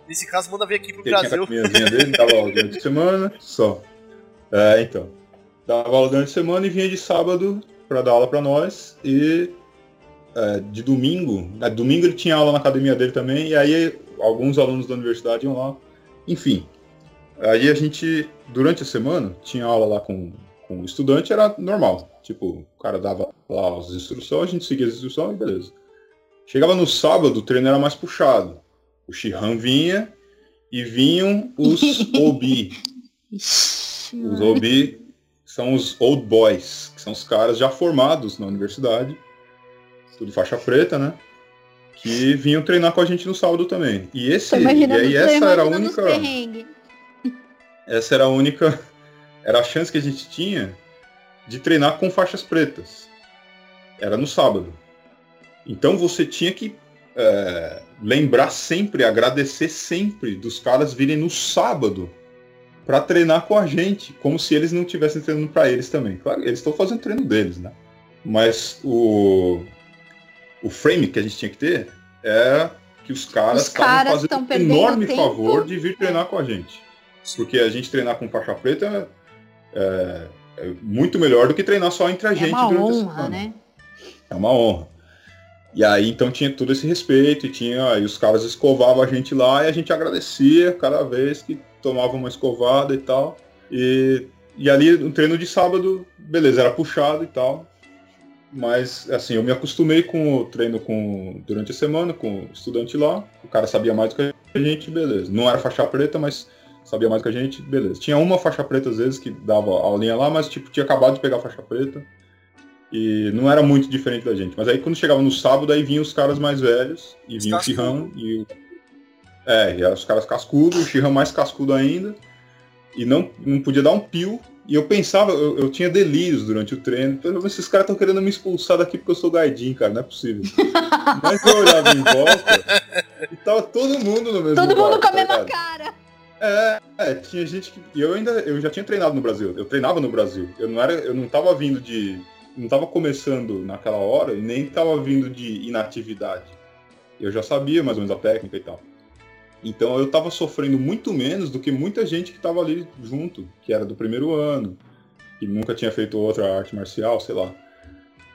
Nesse caso, manda vir aqui pro ele Brasil. Tinha a academiazinha dele, dava aula durante a semana, só. É, então. Dava aula durante a semana e vinha de sábado para dar aula para nós. E é, de domingo, é, domingo ele tinha aula na academia dele também, e aí alguns alunos da universidade iam lá. Enfim. Aí a gente, durante a semana, tinha aula lá com, com o estudante, era normal. Tipo, o cara dava lá as instruções, a gente seguia as instruções e beleza. Chegava no sábado, o treino era mais puxado. O Shihan vinha e vinham os (laughs) Obi. os Obi são os Old Boys, que são os caras já formados na universidade, tudo faixa preta, né? Que vinham treinar com a gente no sábado também. E esse, e aí essa era a única. Essa era a única. Era a chance que a gente tinha de treinar com faixas pretas. Era no sábado. Então você tinha que é, lembrar sempre, agradecer sempre dos caras virem no sábado para treinar com a gente, como se eles não estivessem treinando para eles também. Claro, eles estão fazendo treino deles, né? Mas o, o frame que a gente tinha que ter é que os caras estavam fazendo um enorme tempo. favor de vir treinar com a gente. Porque a gente treinar com faixa preta é, é muito melhor do que treinar só entre a é gente uma durante honra, a semana. Né? É uma honra. E aí então tinha todo esse respeito, e tinha, aí os caras escovavam a gente lá e a gente agradecia cada vez que tomava uma escovada e tal. E, e ali no treino de sábado, beleza, era puxado e tal. Mas assim, eu me acostumei com o treino com, durante a semana, com o estudante lá. O cara sabia mais do que a gente, beleza. Não era faixa preta, mas sabia mais que a gente, beleza. Tinha uma faixa preta às vezes que dava aulinha lá, mas tipo, tinha acabado de pegar a faixa preta. E não era muito diferente da gente. Mas aí quando chegava no sábado, aí vinham os caras mais velhos, e vinha o Shihan e o. É, e os caras cascudos, o Shihan mais cascudo ainda. E não, não podia dar um pio, E eu pensava, eu, eu tinha delírios durante o treino. Esses caras estão querendo me expulsar daqui porque eu sou gaidinho, cara, não é possível. (laughs) Mas eu olhava em volta e tava todo mundo no mesmo Todo mundo barco, com a mesma tá cara. É, é, tinha gente que. Eu ainda. Eu já tinha treinado no Brasil. Eu treinava no Brasil. Eu não era. Eu não tava vindo de. Não tava começando naquela hora e nem tava vindo de inatividade. Eu já sabia mais ou menos a técnica e tal. Então eu tava sofrendo muito menos do que muita gente que tava ali junto, que era do primeiro ano, que nunca tinha feito outra arte marcial, sei lá.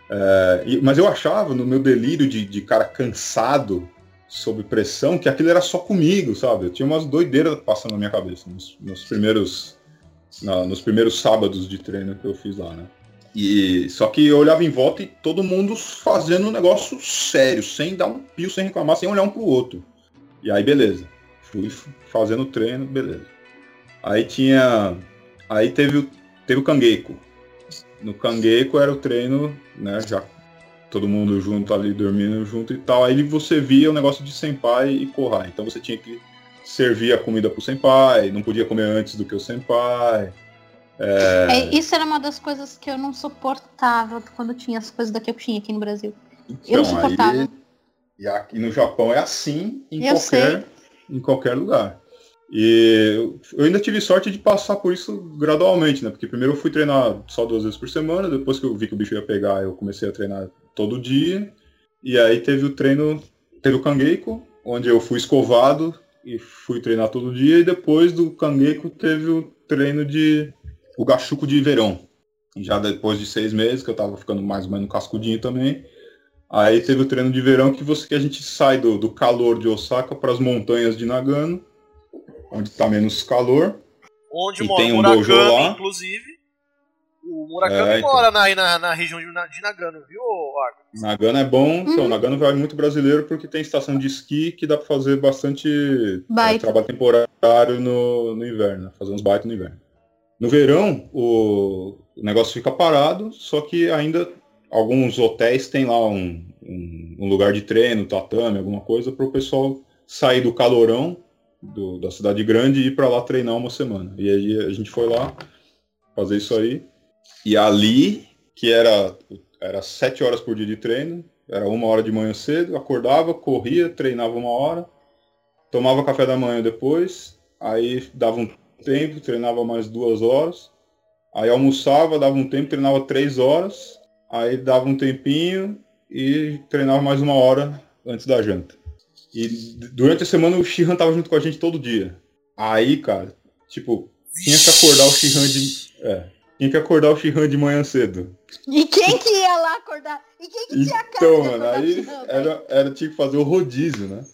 É, e- mas eu achava, no meu delírio de, de cara cansado, sob pressão, que aquilo era só comigo, sabe? Eu tinha umas doideiras passando na minha cabeça nos, nos primeiros na- nos primeiros sábados de treino que eu fiz lá, né? E só que eu olhava em volta e todo mundo fazendo um negócio sério, sem dar um pio, sem reclamar, sem olhar um pro outro. E aí beleza. Fui fazendo o treino, beleza. Aí tinha aí teve o teve o cangueiko. No cangueiko era o treino, né, já todo mundo junto ali dormindo junto e tal. Aí você via o negócio de senpai e kohai. Então você tinha que servir a comida pro senpai, não podia comer antes do que o senpai. É, isso era uma das coisas que eu não suportava quando tinha as coisas daqui eu tinha aqui no Brasil. Eu não suportava. Então, aí, e aqui no Japão é assim em Eu qualquer, em qualquer lugar. E eu ainda tive sorte de passar por isso gradualmente, né? Porque primeiro eu fui treinar só duas vezes por semana, depois que eu vi que o bicho ia pegar, eu comecei a treinar todo dia. E aí teve o treino, teve o Kangeiko, onde eu fui escovado e fui treinar todo dia, e depois do Kangeiko teve o treino de o gachuco de verão. Já depois de seis meses, que eu tava ficando mais ou menos cascudinho também. Aí teve o treino de verão que, você, que a gente sai do, do calor de Osaka para as montanhas de Nagano, onde está menos calor. Onde E mora tem o um dojo Murakami, lá. inclusive. O Murakami É, então. mora na, na, na região de, Na- de Nagano, viu, Argo? Nagano é bom, então Uhum. Nagano vai muito brasileiro porque tem estação de esqui que dá para fazer bastante é, trabalho temporário no, no inverno, fazer uns baitos no inverno. No verão, o, o negócio fica parado, só que ainda alguns hotéis têm lá um, um, um lugar de treino, tatame, alguma coisa, para o pessoal sair do calorão do- da cidade grande e ir para lá treinar uma semana. E aí a gente foi lá fazer isso aí. E ali, que era, era sete horas por dia de treino, era uma hora de manhã cedo, acordava, corria, treinava uma hora, tomava café da manhã depois, aí dava um tempo, treinava mais duas horas, aí almoçava, dava um tempo, treinava três horas, aí dava um tempinho e treinava mais uma hora antes da janta. E durante a semana o Shihan tava junto com a gente todo dia. Aí, cara, tipo, tinha que acordar o Shihan de. É, tinha que acordar o Shihan de manhã cedo. E quem que ia lá acordar? E quem que tinha Então, mano, acordar aí era, era tinha que fazer o rodízio, né?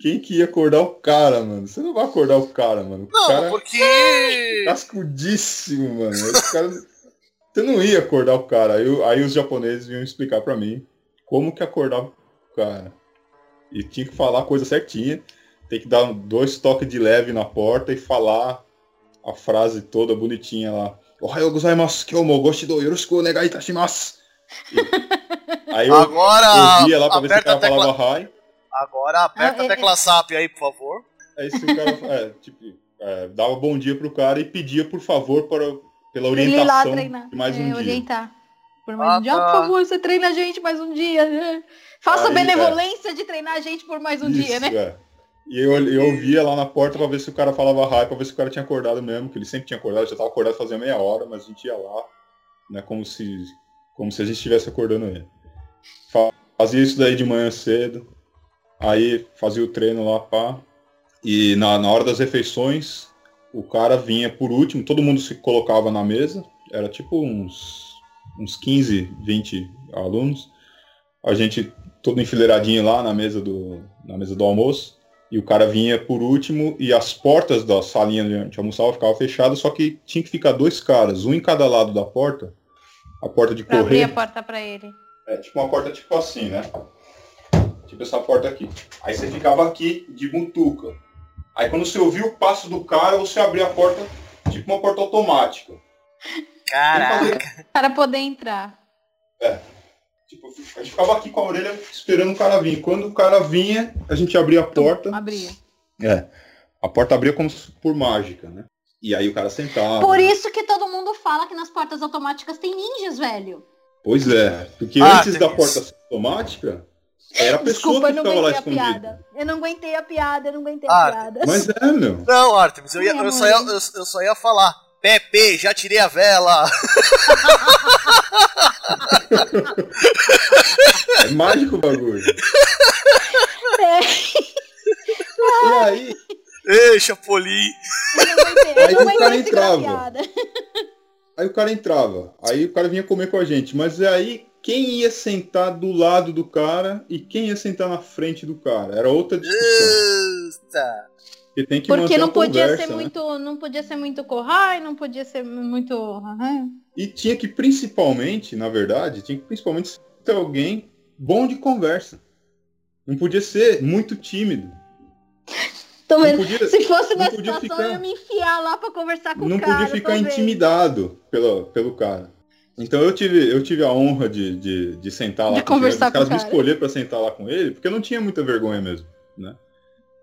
Quem que ia acordar o cara, mano? Você não vai acordar o cara, mano. O Não, cara porque. cascudíssimo, mano. Esse cara- Você não ia acordar o cara. Aí, aí os japoneses iam explicar pra mim como que acordava o cara. E tinha que falar a coisa certinha. Tem que dar dois toques de leve na porta e falar a frase toda bonitinha lá. Ohayou gozaimasu, kyoumo goshi do yoroshiku onegai itashimasu. E- (laughs) Aí eu Agora, ouvia lá pra ver se o aperta cara tecla. falava hi. Agora aperta Ah, a é- tecla SAP aí, por favor. Aí se o cara (laughs) é, tipo, é, dava bom dia pro cara e pedia por favor para, pela orientação treinar. de mais é, um dia. orientar. Por mais Ah, um dia, tá. por favor, você treina a gente mais um dia. (laughs) Faça Aí, benevolência de treinar a gente por mais um dia, né? E eu, eu ouvia lá na porta pra ver se o cara falava hi, pra ver se o cara tinha acordado mesmo, que ele sempre tinha acordado, já tava acordado fazia meia hora, mas a gente ia lá, né, como se, como se a gente estivesse acordando ele. Fa- Fazia isso daí de manhã cedo, aí fazia o treino lá, pá, e na, na hora das refeições, o cara vinha por último, todo mundo se colocava na mesa, era tipo uns, uns 15, 20 alunos, a gente todo enfileiradinho lá na mesa do, na mesa do almoço, e o cara vinha por último e as portas da salinha onde a gente almoçava ficavam fechadas, só que tinha que ficar dois caras, um em cada lado da porta, a porta de Pra abrir correr, a porta pra ele. é tipo uma porta tipo assim, né? Tipo essa porta aqui. Aí você ficava aqui de mutuca. Aí quando você ouvia o passo do cara, você abria a porta, tipo uma porta automática. Caraca. Para poder entrar. Tipo, a gente ficava aqui com a orelha esperando o cara vir. Quando o cara vinha, a gente abria a porta. Abria. É. A porta abria como se por mágica, né? E aí o cara sentava. Por isso que todo mundo fala que nas portas automáticas tem ninjas, velho. Pois é, porque Ah, antes da isso. porta automática, era a pessoa Desculpa, eu que não ficava lá aguentei a escondida. piada. Eu não aguentei a piada, eu não aguentei a piada. Mas é, meu. Não, Artemis, eu, ia- eu só ia, eu, eu só ia falar. Pepe, já tirei a vela. (laughs) É mágico o bagulho. É, E aí, Ei, Chapolin. Aí o cara entrava. aí o cara entrava. Aí o cara vinha comer com a gente. Mas aí, quem ia sentar do lado do cara e quem ia sentar na frente do cara? Era outra discussão. Eita. Porque tem que Porque não podia conversa, ser né? muito, não podia ser muito corrai, não podia ser muito. aham. E tinha que principalmente, na verdade, tinha que principalmente ser alguém bom de conversa. Não podia ser muito tímido. Tô Não podia, Se fosse não podia situação, ficar- eu ia me enfiar lá pra conversar com não o cara. podia tô ficar intimidado pelo, pelo cara. Então eu tive, eu tive a honra de, de, de sentar lá De com ele. conversar Os caras com o me cara. escolheram pra sentar lá com ele, porque eu não tinha muita vergonha mesmo, né?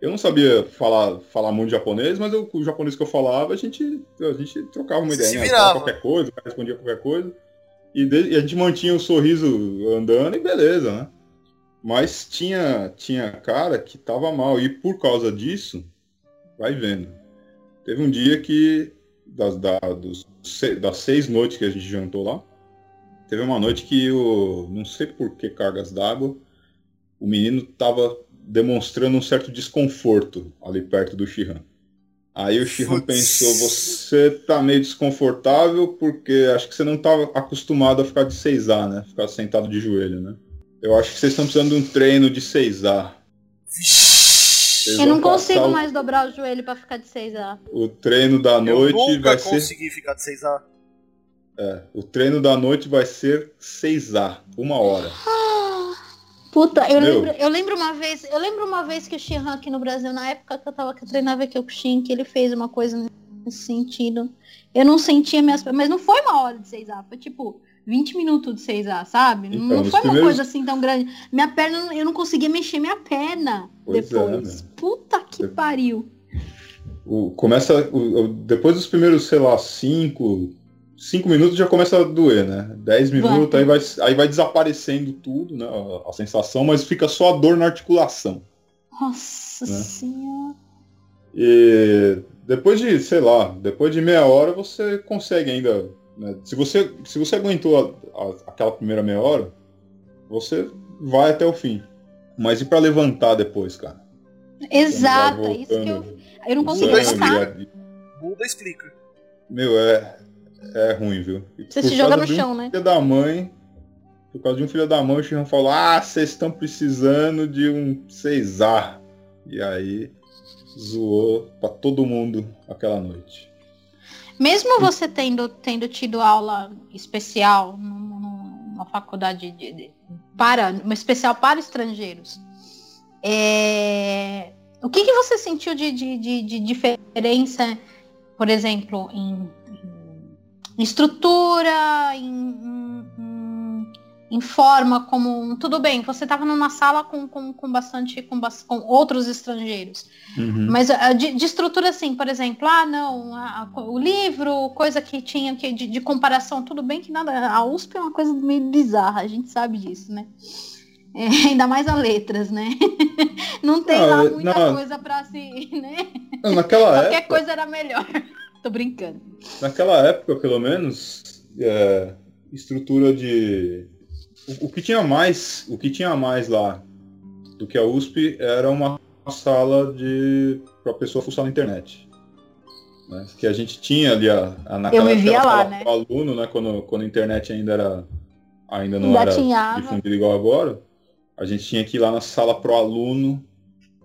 Eu não sabia falar, falar muito japonês, mas eu- o japonês que eu falava, a gente, a gente trocava uma ideia, né? qualquer coisa, o respondia qualquer coisa. E, de- e a gente mantinha o sorriso andando e beleza, né? Mas tinha, tinha cara que tava mal. E por causa disso, vai vendo. Teve um dia que, das, da- dos das seis noites que a gente jantou lá, teve uma noite que eu, não sei por que cargas d'água, o menino tava demonstrando um certo desconforto ali perto do Shihan. Aí o Shihan pensou, você tá meio desconfortável porque acho que você não tava acostumado a ficar de 6A, né? Ficar sentado de joelho, né? Eu acho que vocês estão precisando de um treino de 6A. Vocês Eu não consigo o- mais dobrar o joelho pra ficar de 6A. O treino da Eu noite vai ser. consegui ficar de 6A. é, o treino da noite vai ser 6A, uma hora. Puta, eu lembro, eu lembro uma vez, eu lembro uma vez que o Shihan aqui no Brasil, na época que eu tava que eu treinava aqui o Kushin, que ele fez uma coisa nesse sentido. Eu não sentia minhas pernas, mas não foi uma hora de 6A, foi tipo 20 minutos de 6A, sabe? Então, não foi uma primeiros- coisa assim tão grande. Minha perna, eu não conseguia mexer minha perna Pois é, depois. né? Puta que pariu. O, começa. o- depois dos primeiros, sei lá, 5. 5 minutos já começa a doer, né? 10 minutos, aí vai, aí vai desaparecendo tudo, né? A, a sensação, mas fica só a dor na articulação. Nossa Né? senhora. E depois de, sei lá, depois de meia hora você consegue ainda. né? Se, você, se você aguentou a- a- aquela primeira meia hora, você vai até o fim. Mas e pra levantar depois, cara? Exato, é isso que eu. Eu não o conseguia sangue, levantar. Buda explica. Meu, é, é ruim, viu? E Você se joga no de um chão, né? Filho da mãe, por causa de um filho da mãe, o Chiran falou, ah, vocês estão precisando de um 6A. E aí zoou pra todo mundo aquela noite. Mesmo você tendo, tendo tido aula especial num- num- numa faculdade de, de- para, uma especial para estrangeiros, é, o que, que você sentiu de, de, de- de diferença, por exemplo, em, em estrutura, em, em- em- forma, como tudo bem, você estava numa sala com, com, com bastante com, com outros estrangeiros. Mas ah, de, de estrutura assim, por exemplo, ah não, a- a- o livro, coisa que tinha que, de, de comparação, tudo bem que nada. A USP é uma coisa meio bizarra, a gente sabe disso, né? É, (laughs) ainda mais a letras, né? (laughs) Não tem Não, lá é- muita não. coisa pra se. (laughs) Né? Não, naquela Qualquer época, coisa era melhor. Tô brincando. naquela época, pelo menos, é, estrutura de. O, o que tinha mais, o que tinha mais lá do que a USP era uma sala de para pessoa fuçar na internet. né? Que a gente tinha ali a, a naquela me época via era lá, sala né? aluno, né? Quando, quando a internet ainda era ainda não Ainda era difundida igual agora, a gente tinha que ir lá na sala pro aluno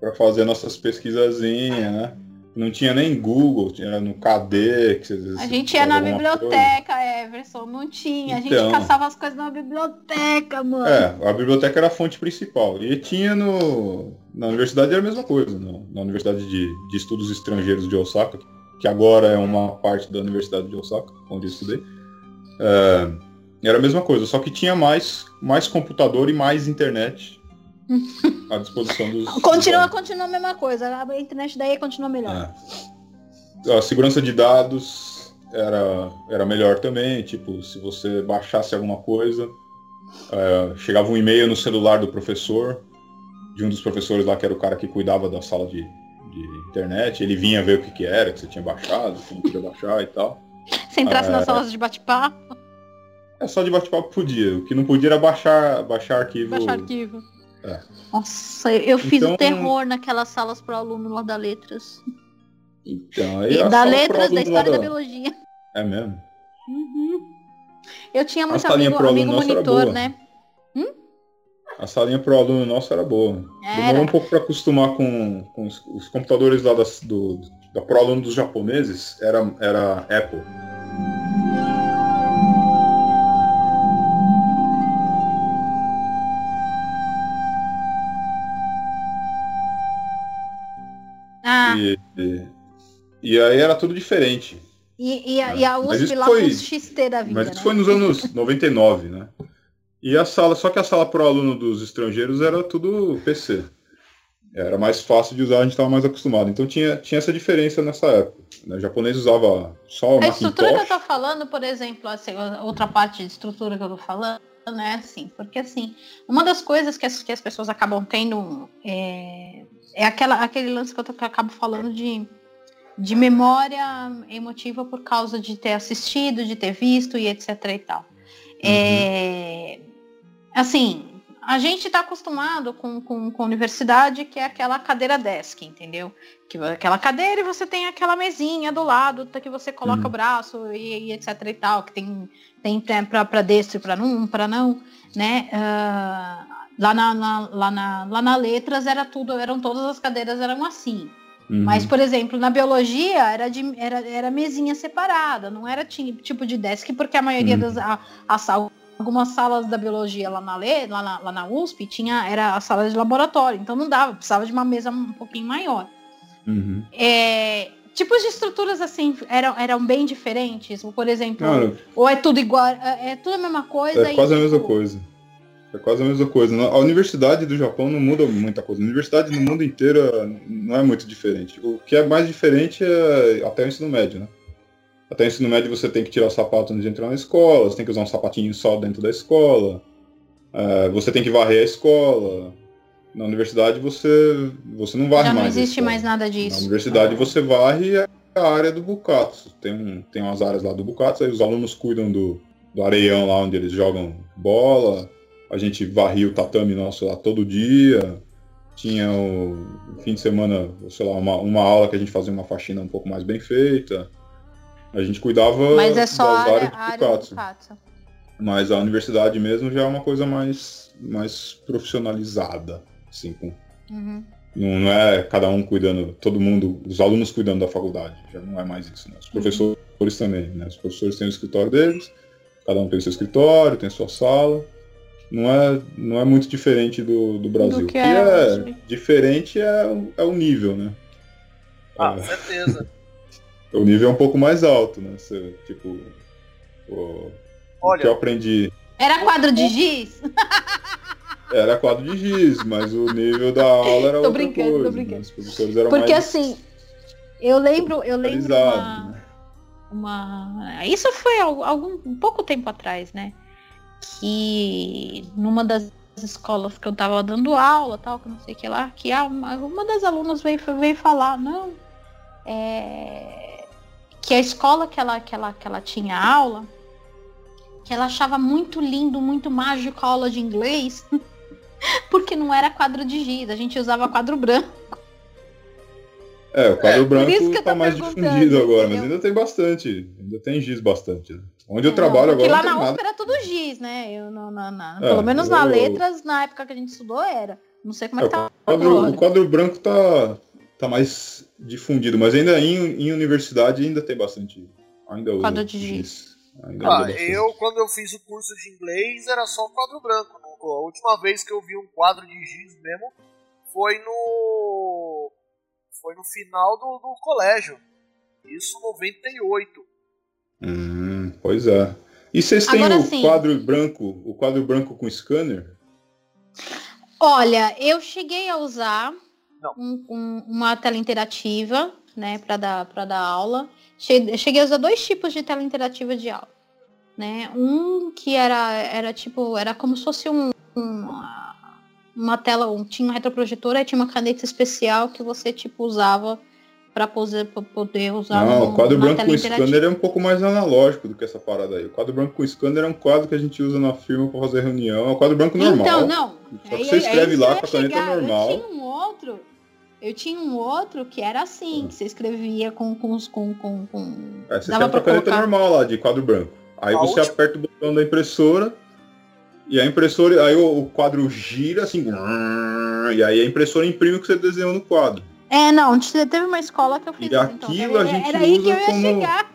para fazer nossas pesquisazinhas, né? Não tinha nem Google, tinha no KD. A gente ia na alguma coisa. biblioteca, Everson, não tinha. A gente Então. caçava as coisas na biblioteca, mano. É, a biblioteca era a fonte principal. E tinha no. Na universidade era a mesma coisa, no- na Universidade de, de Estudos Estrangeiros de Osaka, que agora é uma parte da Universidade de Osaka, onde eu estudei. É, era a mesma coisa, só que tinha mais, mais computador e mais internet à disposição dos. Continua, continua a mesma coisa. A internet daí continua melhor. É. a segurança de dados era, era melhor também, tipo, se você baixasse alguma coisa, é, chegava um e-mail no celular do professor, de um dos professores lá que era o cara que cuidava da sala de, de internet, ele vinha ver o que, que era, que você tinha baixado, que não podia baixar e tal. Se entrasse É. nas salas de bate-papo, É só de bate-papo podia. O que não podia era baixar, baixar arquivo. baixar arquivo. É. Nossa, eu, fiz Então- o terror naquelas salas pro aluno lá da letras. Então, aí E a da letras, da história da biologia. É mesmo? Uhum. Eu tinha muito amigo, amigo monitor, né? A salinha pro aluno nosso era boa. Era. Demorou um pouco para acostumar com, com os, os computadores lá das, do, da pro aluno dos japoneses, era, era Apple. E, e, e aí era tudo diferente. e, e, a, e a USP lá foi- XT da vida, Mas né? isso foi nos anos (laughs) 99, né? E a sala, só que a sala pro aluno dos estrangeiros era tudo PC. Era mais fácil de usar, a gente estava mais acostumado. Então tinha, tinha essa diferença nessa época. Né? O japonês usava só o A estrutura que eu Macintosh. tô falando, por exemplo, assim, outra parte de estrutura que eu tô falando, né, assim, porque assim, uma das coisas que as, que as pessoas acabam tendo é, é aquela, aquele lance que eu, tô- que eu acabo falando de, de memória emotiva por causa de ter assistido, de ter visto e etc e tal. É, assim, a gente está acostumado com, com, com universidade, que é aquela cadeira desk, entendeu? Que aquela cadeira e você tem aquela mesinha do lado que você coloca Uhum. o braço e, e etc e tal, que tem, tem para destro e para não, para não, né? Ah, lá, na, na- lá, na, lá na letras era tudo, eram todas as cadeiras eram assim. Uhum. Mas, por exemplo, na biologia era, de, era, era mesinha separada, não era ti- tipo de desk, porque a maioria Uhum. das. A, a sal- algumas salas da biologia lá na, Le, lá, na, lá na USP tinha, era a sala de laboratório, então não dava, precisava de uma mesa um pouquinho maior. Uhum. É, tipos de estruturas assim eram, eram bem diferentes, por exemplo, Cara, ou é tudo igual, é, é tudo a mesma coisa. é e, quase a mesma tipo, coisa. É quase a mesma coisa. A universidade do Japão não muda muita coisa. A universidade no mundo inteiro não é muito diferente. O que é mais diferente é até o ensino médio, né? Até o ensino médio você tem que tirar o sapato antes de entrar na escola, você tem que usar um sapatinho só dentro da escola, é, você tem que varrer a escola. Na universidade você, você não varre Já não mais. a existe mais nada Na disso. universidade você varre a área do Bukatsu. Tem, tem umas áreas lá do Bukatsu, aí os alunos cuidam do, do areião lá onde eles jogam bola. A gente varria o tatame nosso lá todo dia. Tinha o fim de semana, sei lá, uma, uma aula que a gente fazia uma faxina um pouco mais bem feita. A gente cuidava Mas é só a das área, áreas do área do. Bukatsu. Mas a universidade mesmo já é uma coisa mais, mais profissionalizada. Assim, com, Uhum. não, é cada um cuidando, todo mundo, os alunos cuidando da faculdade. Já não é mais isso, né? Os professores também, né? Os professores têm o escritório deles, cada um tem o seu escritório, tem a sua sala. Não é, não é muito diferente do, do Brasil. Do O que que é, é diferente é, o- é o nível, né? Ah, É, certeza. (laughs) o nível é um pouco mais alto, né? Você, tipo, o, o que eu Olha, aprendi Era quadro de giz? (laughs) era quadro de giz, mas o nível da aula era Tô outra brincando, tô coisa. né? brincando. Os professores eram Porque mais assim, eu lembro, eu lembro uma, né? uma- Isso foi al- algum um pouco tempo atrás, né? Que numa das escolas que eu tava dando aula, tal, que não sei o que lá, que ah, uma, uma das alunas veio, veio falar, não, é, que a escola que ela, que, ela, que ela tinha aula, que ela achava muito lindo, muito mágico a aula de inglês, (laughs) porque não era quadro de giz, a gente usava quadro branco. É, o quadro que branco eu tá mais difundido agora, mas ainda tem bastante. Ainda tem giz bastante. né? Onde eu Não, trabalho porque agora lá não tem na nada. USP era tudo giz, né? Eu, não, não, não. É, Pelo menos na eu- letras, na época que a gente estudou, era. Não sei como é É, que tá o, quadro, agora. o quadro branco tá, tá mais difundido, mas ainda em, em universidade ainda tem bastante. Ainda usa Quadro de giz. Ainda ah, eu quando eu fiz o curso de inglês era só quadro branco. A última vez que eu vi um quadro de giz mesmo foi no foi no final do, do colégio. Isso 98. Hum, pois é. E vocês têm Agora o sim. quadro branco, o quadro branco com scanner? Olha, eu cheguei a usar um- um- uma tela interativa, né, para dar para dar aula. Cheguei a usar dois tipos de tela interativa de aula, né? Um que era era tipo era como se fosse um, um uma tela, um, tinha um retroprojetor, aí tinha uma caneta especial que você tipo usava para poder, poder usar. Não, o quadro branco com scanner é um pouco mais analógico do que essa parada aí. O quadro branco com scanner é um quadro que a gente usa na firma para fazer reunião. É um quadro branco normal. Então, não. Só que você escreve lá com a caneta chegar. normal. Eu tinha um outro. Eu tinha um outro que era assim, que você escrevia com com com com, com... É, você escreve com a caneta colocar... normal lá de quadro branco. Aí a você última... aperta o botão da impressora e a impressora, aí o, o quadro gira assim, e aí a impressora imprime o que você desenhou no quadro. É, não, teve uma escola que eu fiz e então. aquilo a gente era usa aí que eu ia como... chegar.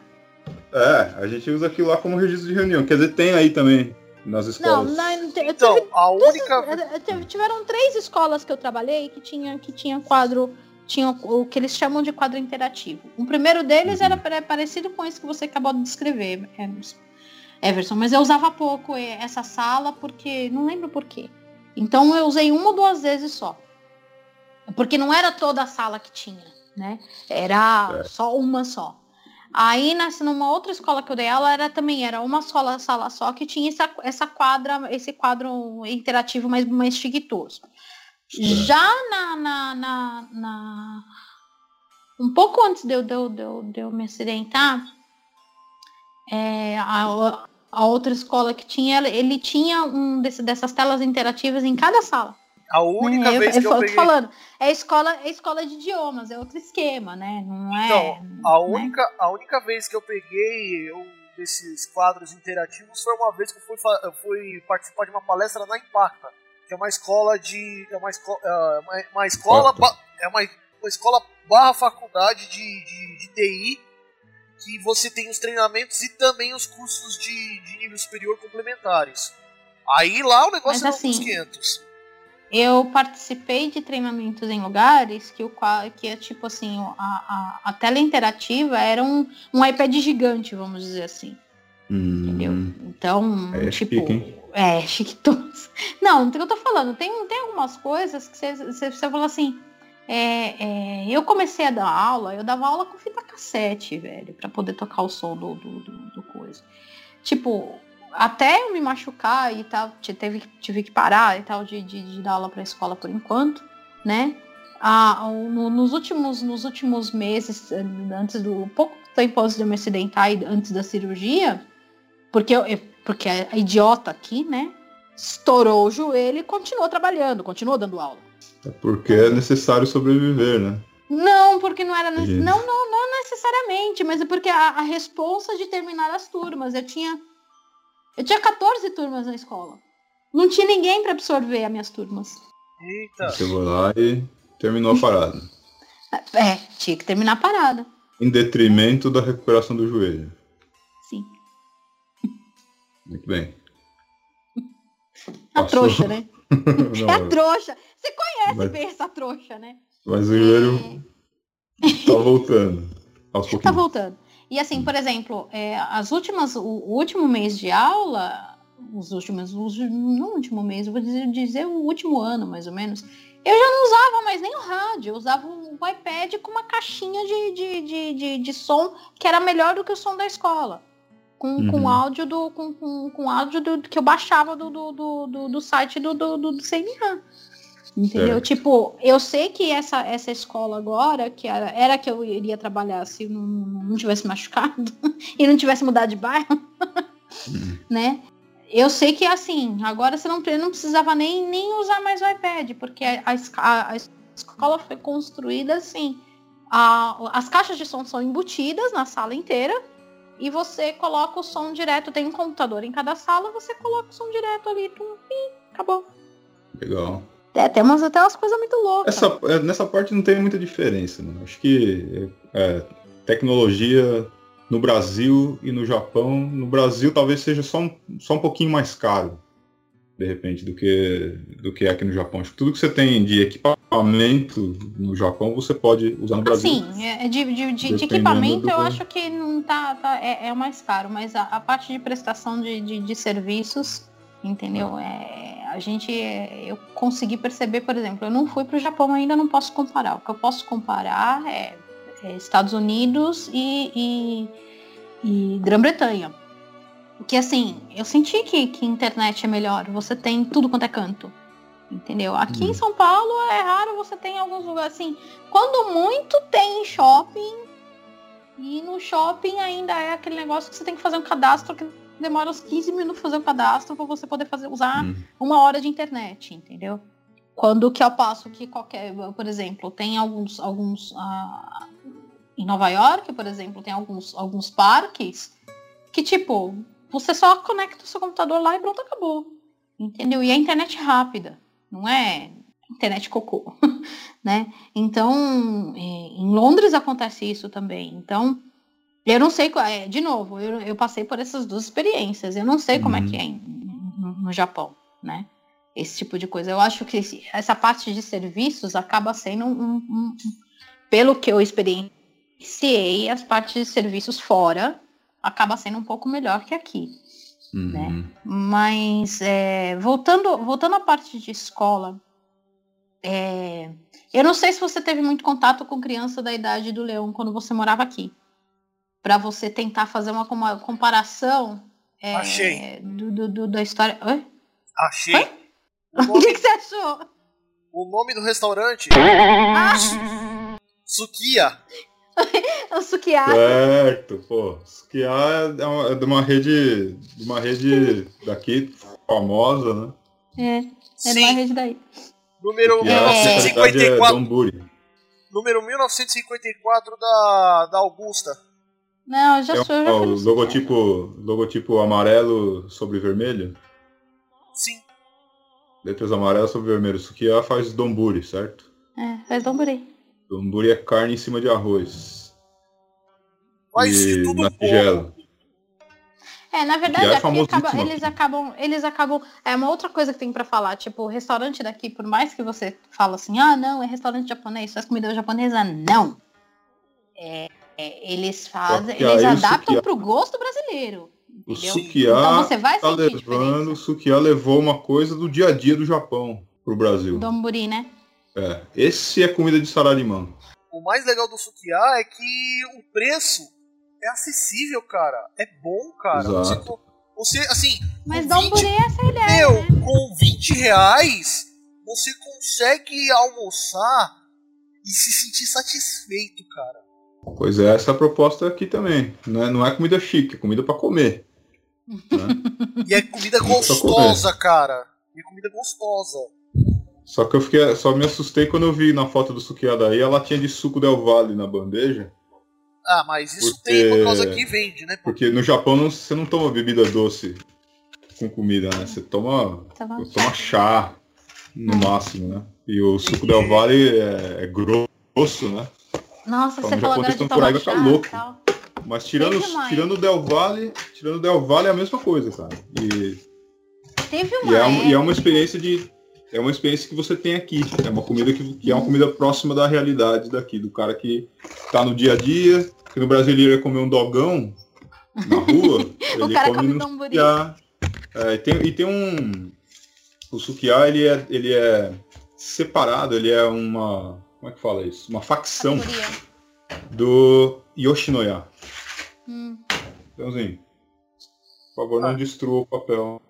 É, a gente usa aquilo lá como registro de reunião. Quer dizer, tem aí também nas escolas. Não, não então, tive, a única. tiveram três escolas que eu trabalhei que tinha, que tinha quadro. Tinha o que eles chamam de quadro interativo. O primeiro deles uhum. era parecido com esse que você acabou de descrever, Everson, mas eu usava pouco essa sala porque. Não lembro por quê. Então eu usei uma ou duas vezes só. Porque não era toda a sala que tinha, né? Era é. só uma só. Aí, nessa, numa outra escola que eu dei aula, era também, era uma só sala só que tinha essa, essa quadra, esse quadro interativo mais, mais chiquitoso. É. Já na, na, na, na, Um pouco antes de eu, de eu, de eu, de eu me acidentar, é, a, a outra escola que tinha, ele tinha um desse, dessas telas interativas em cada sala. A única é, vez eu, que eu, eu peguei... falando, é escola, é escola de idiomas, é outro esquema, né? Não é. Então, a né? única, né? a única vez que eu peguei eu, desses quadros interativos foi uma vez que eu fui, eu fui participar de uma palestra na Impacta, que é uma escola de. É uma, esco, é uma, uma escola. É uma, uma escola barra faculdade de, de, de TI que você tem os treinamentos e também os cursos de, de nível superior complementares. Aí lá o negócio Mas, é assim, 500. Eu participei de treinamentos em lugares que o que é tipo assim, a, a, a tela interativa era um, um iPad gigante, vamos dizer assim. Hum, entendeu? Então, é tipo. Chique, é, (laughs) chiquitoso. Não, não tem o que eu tô falando. Tem, tem algumas coisas que você, você, você fala assim. É, é, eu comecei a dar aula, eu dava aula com fita cassete, velho, para poder tocar o som do, do, do, do coisa. Tipo, até eu me machucar e tal, teve, tive que parar e tal de, de, de dar aula para a escola por enquanto, né? Ah, no, nos, últimos, nos últimos meses, antes do pouco tempo antes de eu me acidentar e antes da cirurgia, porque eu, porque a idiota aqui, né, estourou o joelho e continuou trabalhando, continuou dando aula. É porque é necessário sobreviver, né? Não, porque não era. Não, não, não necessariamente, mas é porque a, a responsa de terminar as turmas. Eu tinha eu tinha 14 turmas na escola. Não tinha ninguém para absorver as minhas turmas. Eita. Chegou lá e terminou a parada. É, tinha que terminar a parada. Em detrimento da recuperação do joelho. Sim. Muito bem. A Passou. trouxa, né? (laughs) Não, é a trouxa. Você conhece mas, bem essa trouxa, né? Mas o joelho é... tá voltando. Aos tá pouquinhos. Tá voltando. E assim, por exemplo, é, as últimas, o, o, último mês de aula, os últimos, os, não o último mês, eu vou dizer, dizer o último ano, mais ou menos, eu já não usava mais nem o rádio, eu usava o iPad com uma caixinha de, de, de, de, de som que era melhor do que o som da escola. Com, uhum. com áudio do. Com, com, com áudio do, que eu baixava do, do, do, do site do, do, do, do CNA. Entendeu? Certo. Tipo, eu sei que essa, essa escola agora, que era, era que eu iria trabalhar se não, não tivesse machucado (laughs) e não tivesse mudado de bairro, uhum. (laughs) né? Eu sei que assim, agora você não, não precisava nem, nem usar mais o iPad, porque a, a, a escola foi construída assim. A, as caixas de som são embutidas na sala inteira e você coloca o som direto, tem um computador em cada sala, você coloca o som direto ali, tum, e acabou. Legal. É, temos até umas coisas muito loucas. Essa, é, nessa parte não tem muita diferença. Né? Acho que é, tecnologia no Brasil e no Japão, no Brasil talvez seja só um, só um pouquinho mais caro, de repente, do que, do que aqui no Japão. Acho que tudo que você tem de equipamento no Japão, você pode usar no Brasil. Sim, é, de, de, de, de equipamento do... eu acho que não tá, tá é, é, mais caro, mas a, a parte de prestação de, de serviços, entendeu? É, a gente, eu consegui perceber, por exemplo, eu não fui para o Japão ainda, não posso comparar. O que eu posso comparar é é, Estados Unidos e, e, e Grã-Bretanha. Que assim, eu senti que, que internet é melhor. Você tem tudo quanto é canto. Entendeu? Aqui Hum. em São Paulo é raro você tem alguns lugares assim. Quando muito tem shopping. E no shopping ainda é aquele negócio que você tem que fazer um cadastro que demora uns 15 minutos fazer o cadastro para você poder fazer usar Hum. uma hora de internet, entendeu? Quando que eu passo que qualquer, por exemplo, tem alguns, alguns ah, em Nova York, por exemplo, tem alguns, alguns parques que tipo você só conecta o seu computador lá e pronto acabou, entendeu? E a internet é rápida, não é internet cocô, (laughs) né? Então eh, em Londres acontece isso também. Então eu não sei, é, de novo, eu, eu passei por essas duas experiências. Eu não sei como é Uhum. que é em- no, Japão, né? Esse tipo de coisa. Eu acho que essa parte de serviços acaba sendo um, um- um- pelo que eu experienciei, as partes de serviços fora acaba sendo um pouco melhor que aqui. Uhum. Mas é, voltando, voltando à parte de escola, é, eu não sei se você teve muito contato com criança da idade do Leão quando você morava aqui. Para você tentar fazer uma, uma comparação é, Achei. do, do- do- da história. Oi? Achei. O (laughs) O que, nome, que você achou? o nome do restaurante, Ah, Sukiya. (laughs) o sukiá. Certo, pô. Sukiá é, uma- é de uma rede. De uma rede daqui famosa, né? É, é Sim, uma rede daí. número Sukiá, a especialidade é 1954. Donburi. Número 1954 da, da Augusta. Não, eu já É sou. eu já o logotipo, logotipo amarelo sobre vermelho. Sim. Letras amarelas sobre vermelho. Sukiá faz donburi, certo? É, faz Domburi. Donburi é carne em cima de arroz. Faz e tudo na tigela. É, na verdade, é aqui acaba- eles aqui. acabam, eles acabam. É uma outra coisa que tem pra falar, tipo, o restaurante daqui, por mais que você fala assim, ah, não, é restaurante japonês, faz comida japonesa, não. É, é, eles fazem, eles o adaptam sukiá- pro gosto brasileiro. O Entendeu? Sukiá Então você vai tá levando, o Sukiá levou uma coisa do dia a dia do Japão pro Brasil. Domburi, né? É, esse é comida de saramimã. O mais legal do Sukiá é que o preço é acessível, cara. É bom, cara. Você, Exato. você, assim, Mas com 20, Domburi é essa a ideia. meu, com 20 reais, você consegue almoçar e se sentir satisfeito, cara. Pois é, essa é a proposta aqui também. Não é, não é comida chique, é comida pra comer. né? (laughs) E é comida gostosa, cara. E é comida gostosa. Só que eu fiquei, só me assustei quando eu vi na foto do Sukiá daí, ela tinha de suco Del Valle na bandeja. Ah, mas isso Porque- tem por causa que vende, né? Porque no Japão não- você não toma bebida doce com comida, né? Você toma, bom. toma chá no máximo, né? E o suco Del Valle é, é grosso, né? Nossa, Então, você falou agora de chá ficar louco. tal. Mas tirando, uma tirando o Del Valle, tirando o Del Valle é a mesma coisa, cara. E, Teve uma e é, um- e é uma experiência de. É uma experiência que você tem aqui. É uma comida que, que é uma comida próxima da realidade daqui, do cara que tá no dia a dia, que no Brasil ele ia comer um dogão na (laughs) rua, ele cara come come sukiá. É, e, tem, e tem um. O sukiá, ele é, ele é separado, ele é uma. Como é que fala isso? Uma facção categoria. do Yoshinoya. Hum. Leãozinho, por favor, não Ah. destrua o papel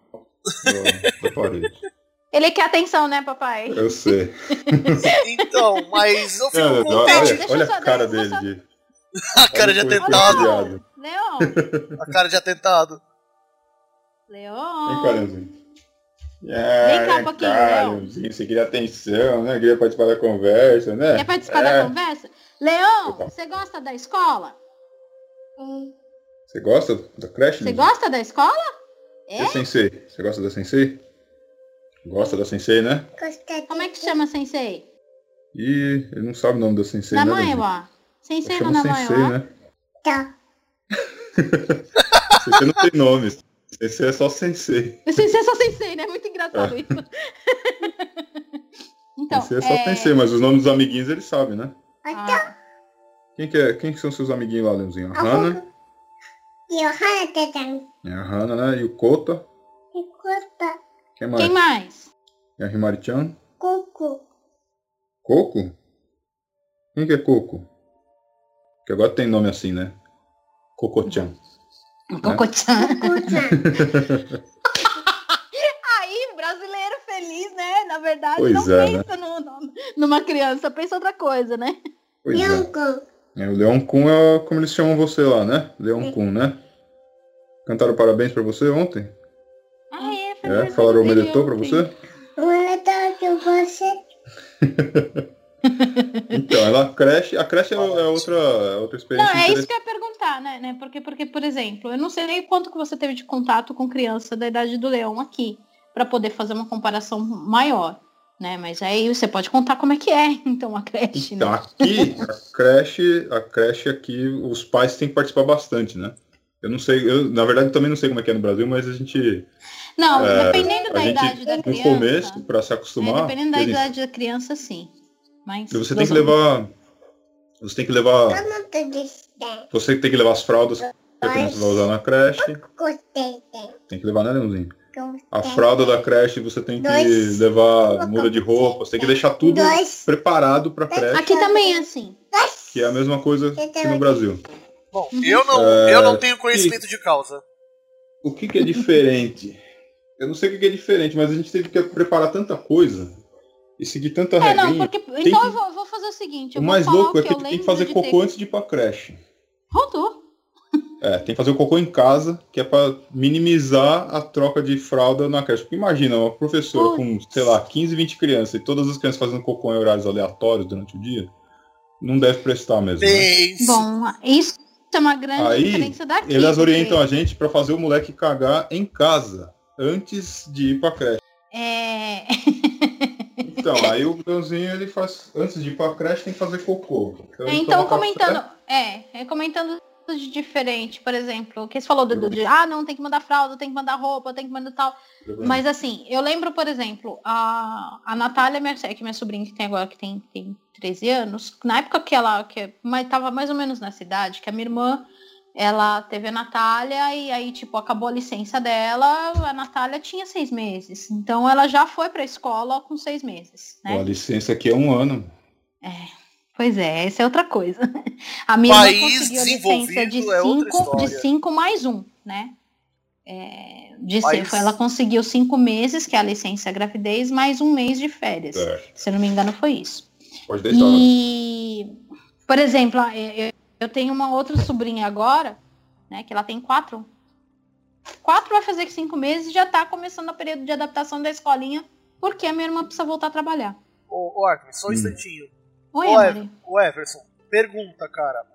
da, da parede. Ele quer atenção, né, papai? Eu sei. Então, mas eu fico Olha, contente. olha, olha só- a cara dele. só- De, A cara de atentado. criado. Leão! A cara de atentado. Vem Leão! cá, Leãozinho. Vem cá um pouquinho, Leão. Você queria atenção, né? Queria participar da conversa, né? Quer participar É. da conversa? Leão, Opa. você gosta da escola? Você gosta da creche? Você gosta da escola? E a Sensei? Você gosta da Sensei? Gosta da Sensei, né? Como é que chama sensei? Ih, ele não sabe o nome da Sensei, Na né? mãe, ó. Sensei não na mãe, Sensei, ó. né? Tá. (laughs) Sensei não tem nome. Sensei é só Sensei. Sensei é só sensei, né? Muito engraçado isso. (laughs) então, Sensei é só é... Sensei, mas os nomes dos amiguinhos ele sabe, né? Ah, Quem que, é, quem que são seus amiguinhos lá, Leãozinho? A Hana, E o Hana-tan. é a Hana, né? E o Kota. Escuta. Quem mais? quem mais? É a Himari-chan. Cucu. Coco? Quem que é Coco? Que agora tem nome assim, né? Cocochan. Cocotã. Escuta. (laughs) Aí, brasileiro feliz, né? Na verdade, Pois não é, né? pensa no- no- numa criança, pensa outra coisa, né? Pois é. É, o Leon Kun é como eles chamam você lá, né? Leon Kun, né? Cantaram parabéns pra você ontem? Ah, é, foi É? Falaram o dele medetor pra você? Uma que você. (laughs) Então, ela creche, a creche é, é outra, é outra Não, experiência é isso que eu ia perguntar, né? né? Porque, porque, por exemplo, eu não sei nem quanto que você teve de contato com criança da idade do Leão aqui, para poder fazer uma comparação maior, né? Mas aí você pode contar como é que é, (laughs) então, a creche, Então, né? aqui, a creche, a creche aqui, os pais têm que participar bastante, né? Eu não sei, eu na verdade também não sei como é que é no Brasil, mas a gente, Não, é, dependendo da idade da no criança. começo, para se é, acostumar, dependendo da eles- idade da criança, sim. Mas você tem que levar, você tem que levar, você tem que levar as fraldas que a criança vai usar na creche, Gostei. tem que levar, né, Leãozinho? A fralda da creche você tem que levar muda de roupa, você tem que deixar tudo preparado para creche, Aqui também é assim. que é a mesma coisa que no Brasil. Bom, eu não, É, eu não tenho conhecimento de causa. O que, que é diferente? Eu não sei o que, que é diferente, mas a gente teve que preparar tanta coisa e seguir tanta É, não, regrinha. porque. que- Então eu vou, vou fazer o seguinte. Eu O vou mais falar louco o é que tem que fazer cocô ter- antes de ir pra creche. Rodou. É, tem que fazer o cocô em casa, que é pra minimizar a troca de fralda na creche. Porque imagina, uma professora com, sei lá, 15, 20 crianças e todas as crianças fazendo cocô em horários aleatórios durante o dia, não deve prestar mesmo. Né? Bom, isso é uma grande Aí, diferença daqui. Eles porque, orientam a gente pra fazer o moleque cagar em casa, antes de ir pra creche. É... (laughs) Então, aí o Leãozinho, ele faz, antes de ir pra creche, tem que fazer cocô. Então, toma comentando, café. é, é, comentando de diferente, por exemplo, o que você falou do, do- de, ah, não, tem que mandar fralda, tem que mandar roupa, tem que mandar tal. Mas assim, eu lembro, por exemplo, a, a Natália, minha, que é minha sobrinha que tem agora, que tem, tem 13 anos, na época que ela que, mas tava mais ou menos na cidade, que a minha irmã, ela teve a Natália e aí, tipo, acabou a licença dela, a Natália tinha seis meses. Então ela já foi pra escola com seis meses, né? Pô, a licença aqui é um ano. Pois é, essa é outra coisa. A minha irmã País conseguiu a licença de é cinco, de história. cinco mais um, né? É, de País- ser, ela conseguiu cinco meses, que é a licença gravidez, mais um mês de férias. Certo. Se eu não me engano, foi isso. Pode deixar. E, por exemplo, eu, eu tenho uma outra sobrinha agora, né? Que ela tem quatro. Quatro vai fazer cinco meses e já tá começando o período de adaptação da escolinha, porque a minha irmã precisa voltar a trabalhar. Ô, ô Arthur, só um Hum. instantinho. Oi, Ô. Ever- ô, Everson, pergunta, cara.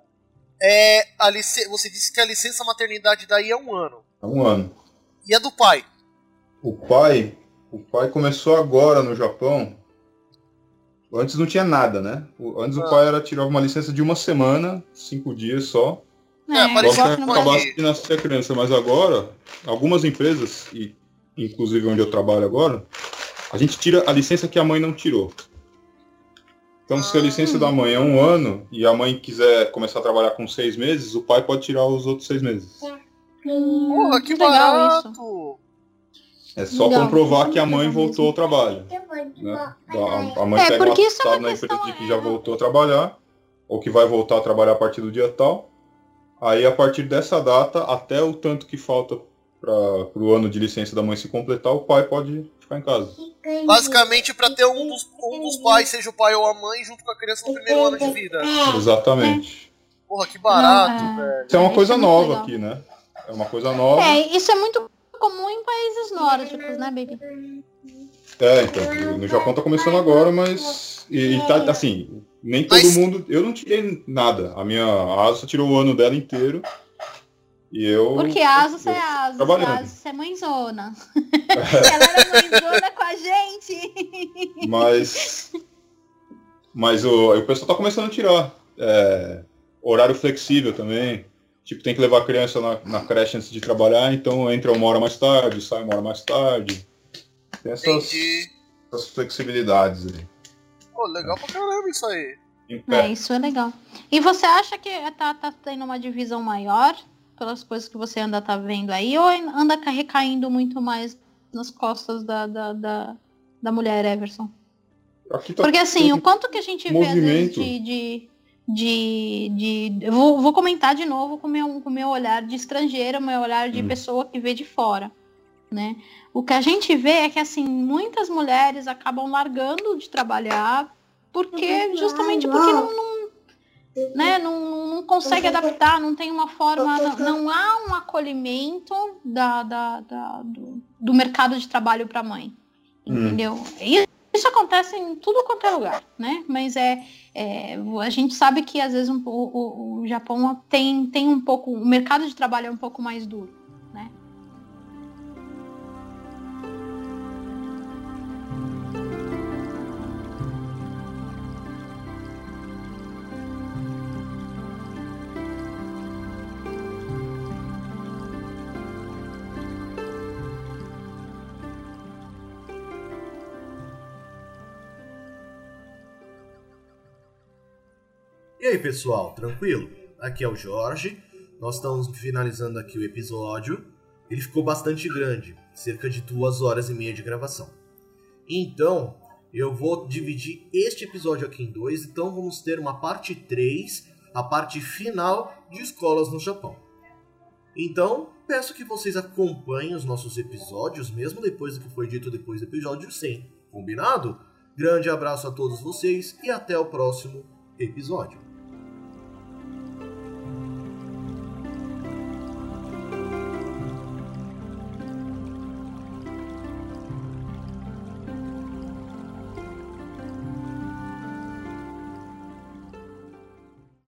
É, a. Você disse que a licença maternidade daí é um ano. É um ano. E a do pai? O pai, o pai começou agora no Japão. Antes não tinha nada, né? O- Antes Ah. o pai era tirar uma licença de uma semana, cinco dias só. É, É, parece que acabasse de nascer a criança. Mas agora, algumas empresas, e inclusive onde eu trabalho agora, a gente tira a licença que a mãe não tirou. Então, se a licença da mãe é um ano e a mãe quiser começar a trabalhar com seis meses, o pai pode tirar os outros seis meses. Porra, que legal barato! É só Legal, comprovar é que a mãe voltou ao trabalho. Né? A, a mãe É, pega um porque isso é uma atestado na empresa de que é, já voltou a trabalhar, ou que vai voltar a trabalhar a partir do dia tal. Aí, a partir dessa data, até o tanto que falta para o ano de licença da mãe se completar, o pai pode ficar em casa. Basicamente, pra ter um dos, um dos pais, seja o pai ou a mãe, junto com a criança no primeiro ano de vida. É. Exatamente. Porra, que barato, Não, é. velho. Isso é uma coisa é nova legal. aqui, né? É uma coisa nova. É, isso é muito comum em países nórdicos, né, baby? É, então, no Japão tá começando agora, mas. E, e tá assim, nem todo Mas- mundo. Eu não tirei nada. A minha a Asa tirou o ano dela inteiro. E eu. Porque Asa eu- é Asa. Asa é mãezona. (laughs) Ela era mãezona com a gente. Mas. Mas o, o pessoal tá começando a tirar. É, horário flexível também. Tipo, tem que levar a criança na, na creche antes de trabalhar, então entra uma hora mais tarde, sai uma hora mais tarde. Tem essas, essas flexibilidades aí. Pô, legal pra caramba isso aí. É, isso é legal. E você acha que tá, tá tendo uma divisão maior pelas coisas que você anda tá vendo aí, ou anda ca- recaindo muito mais nas costas da, da, da, da mulher, Everson? Aqui tá Porque assim, o quanto que a gente vê movimento. de, de, de. de eu vou, vou comentar de novo com meu, o com meu olhar de estrangeira, meu olhar de Hum. pessoa que vê de fora. Né? O que a gente vê é que assim, muitas mulheres acabam largando de trabalhar porque justamente porque não, não, né, não, não consegue adaptar, não tem uma forma, não, não há um acolhimento da, da, da- do, do mercado de trabalho para a mãe. Hum. Entendeu? E Isso acontece em tudo quanto é lugar, né? Mas é, é, a gente sabe que às vezes um, po- o, o Japão tem, tem um pouco, o mercado de trabalho é um pouco mais duro, aí, pessoal, tranquilo? Aqui é o Jorge. Nós estamos finalizando aqui o episódio. Ele ficou bastante grande, cerca de duas horas e meia de gravação. Então, eu vou dividir este episódio aqui em dois. Então, vamos ter uma parte 3, a parte final de escolas no Japão. Então, peço que vocês acompanhem os nossos episódios, mesmo depois do que foi dito depois do episódio 100. Combinado? Grande abraço a todos vocês e até o próximo episódio.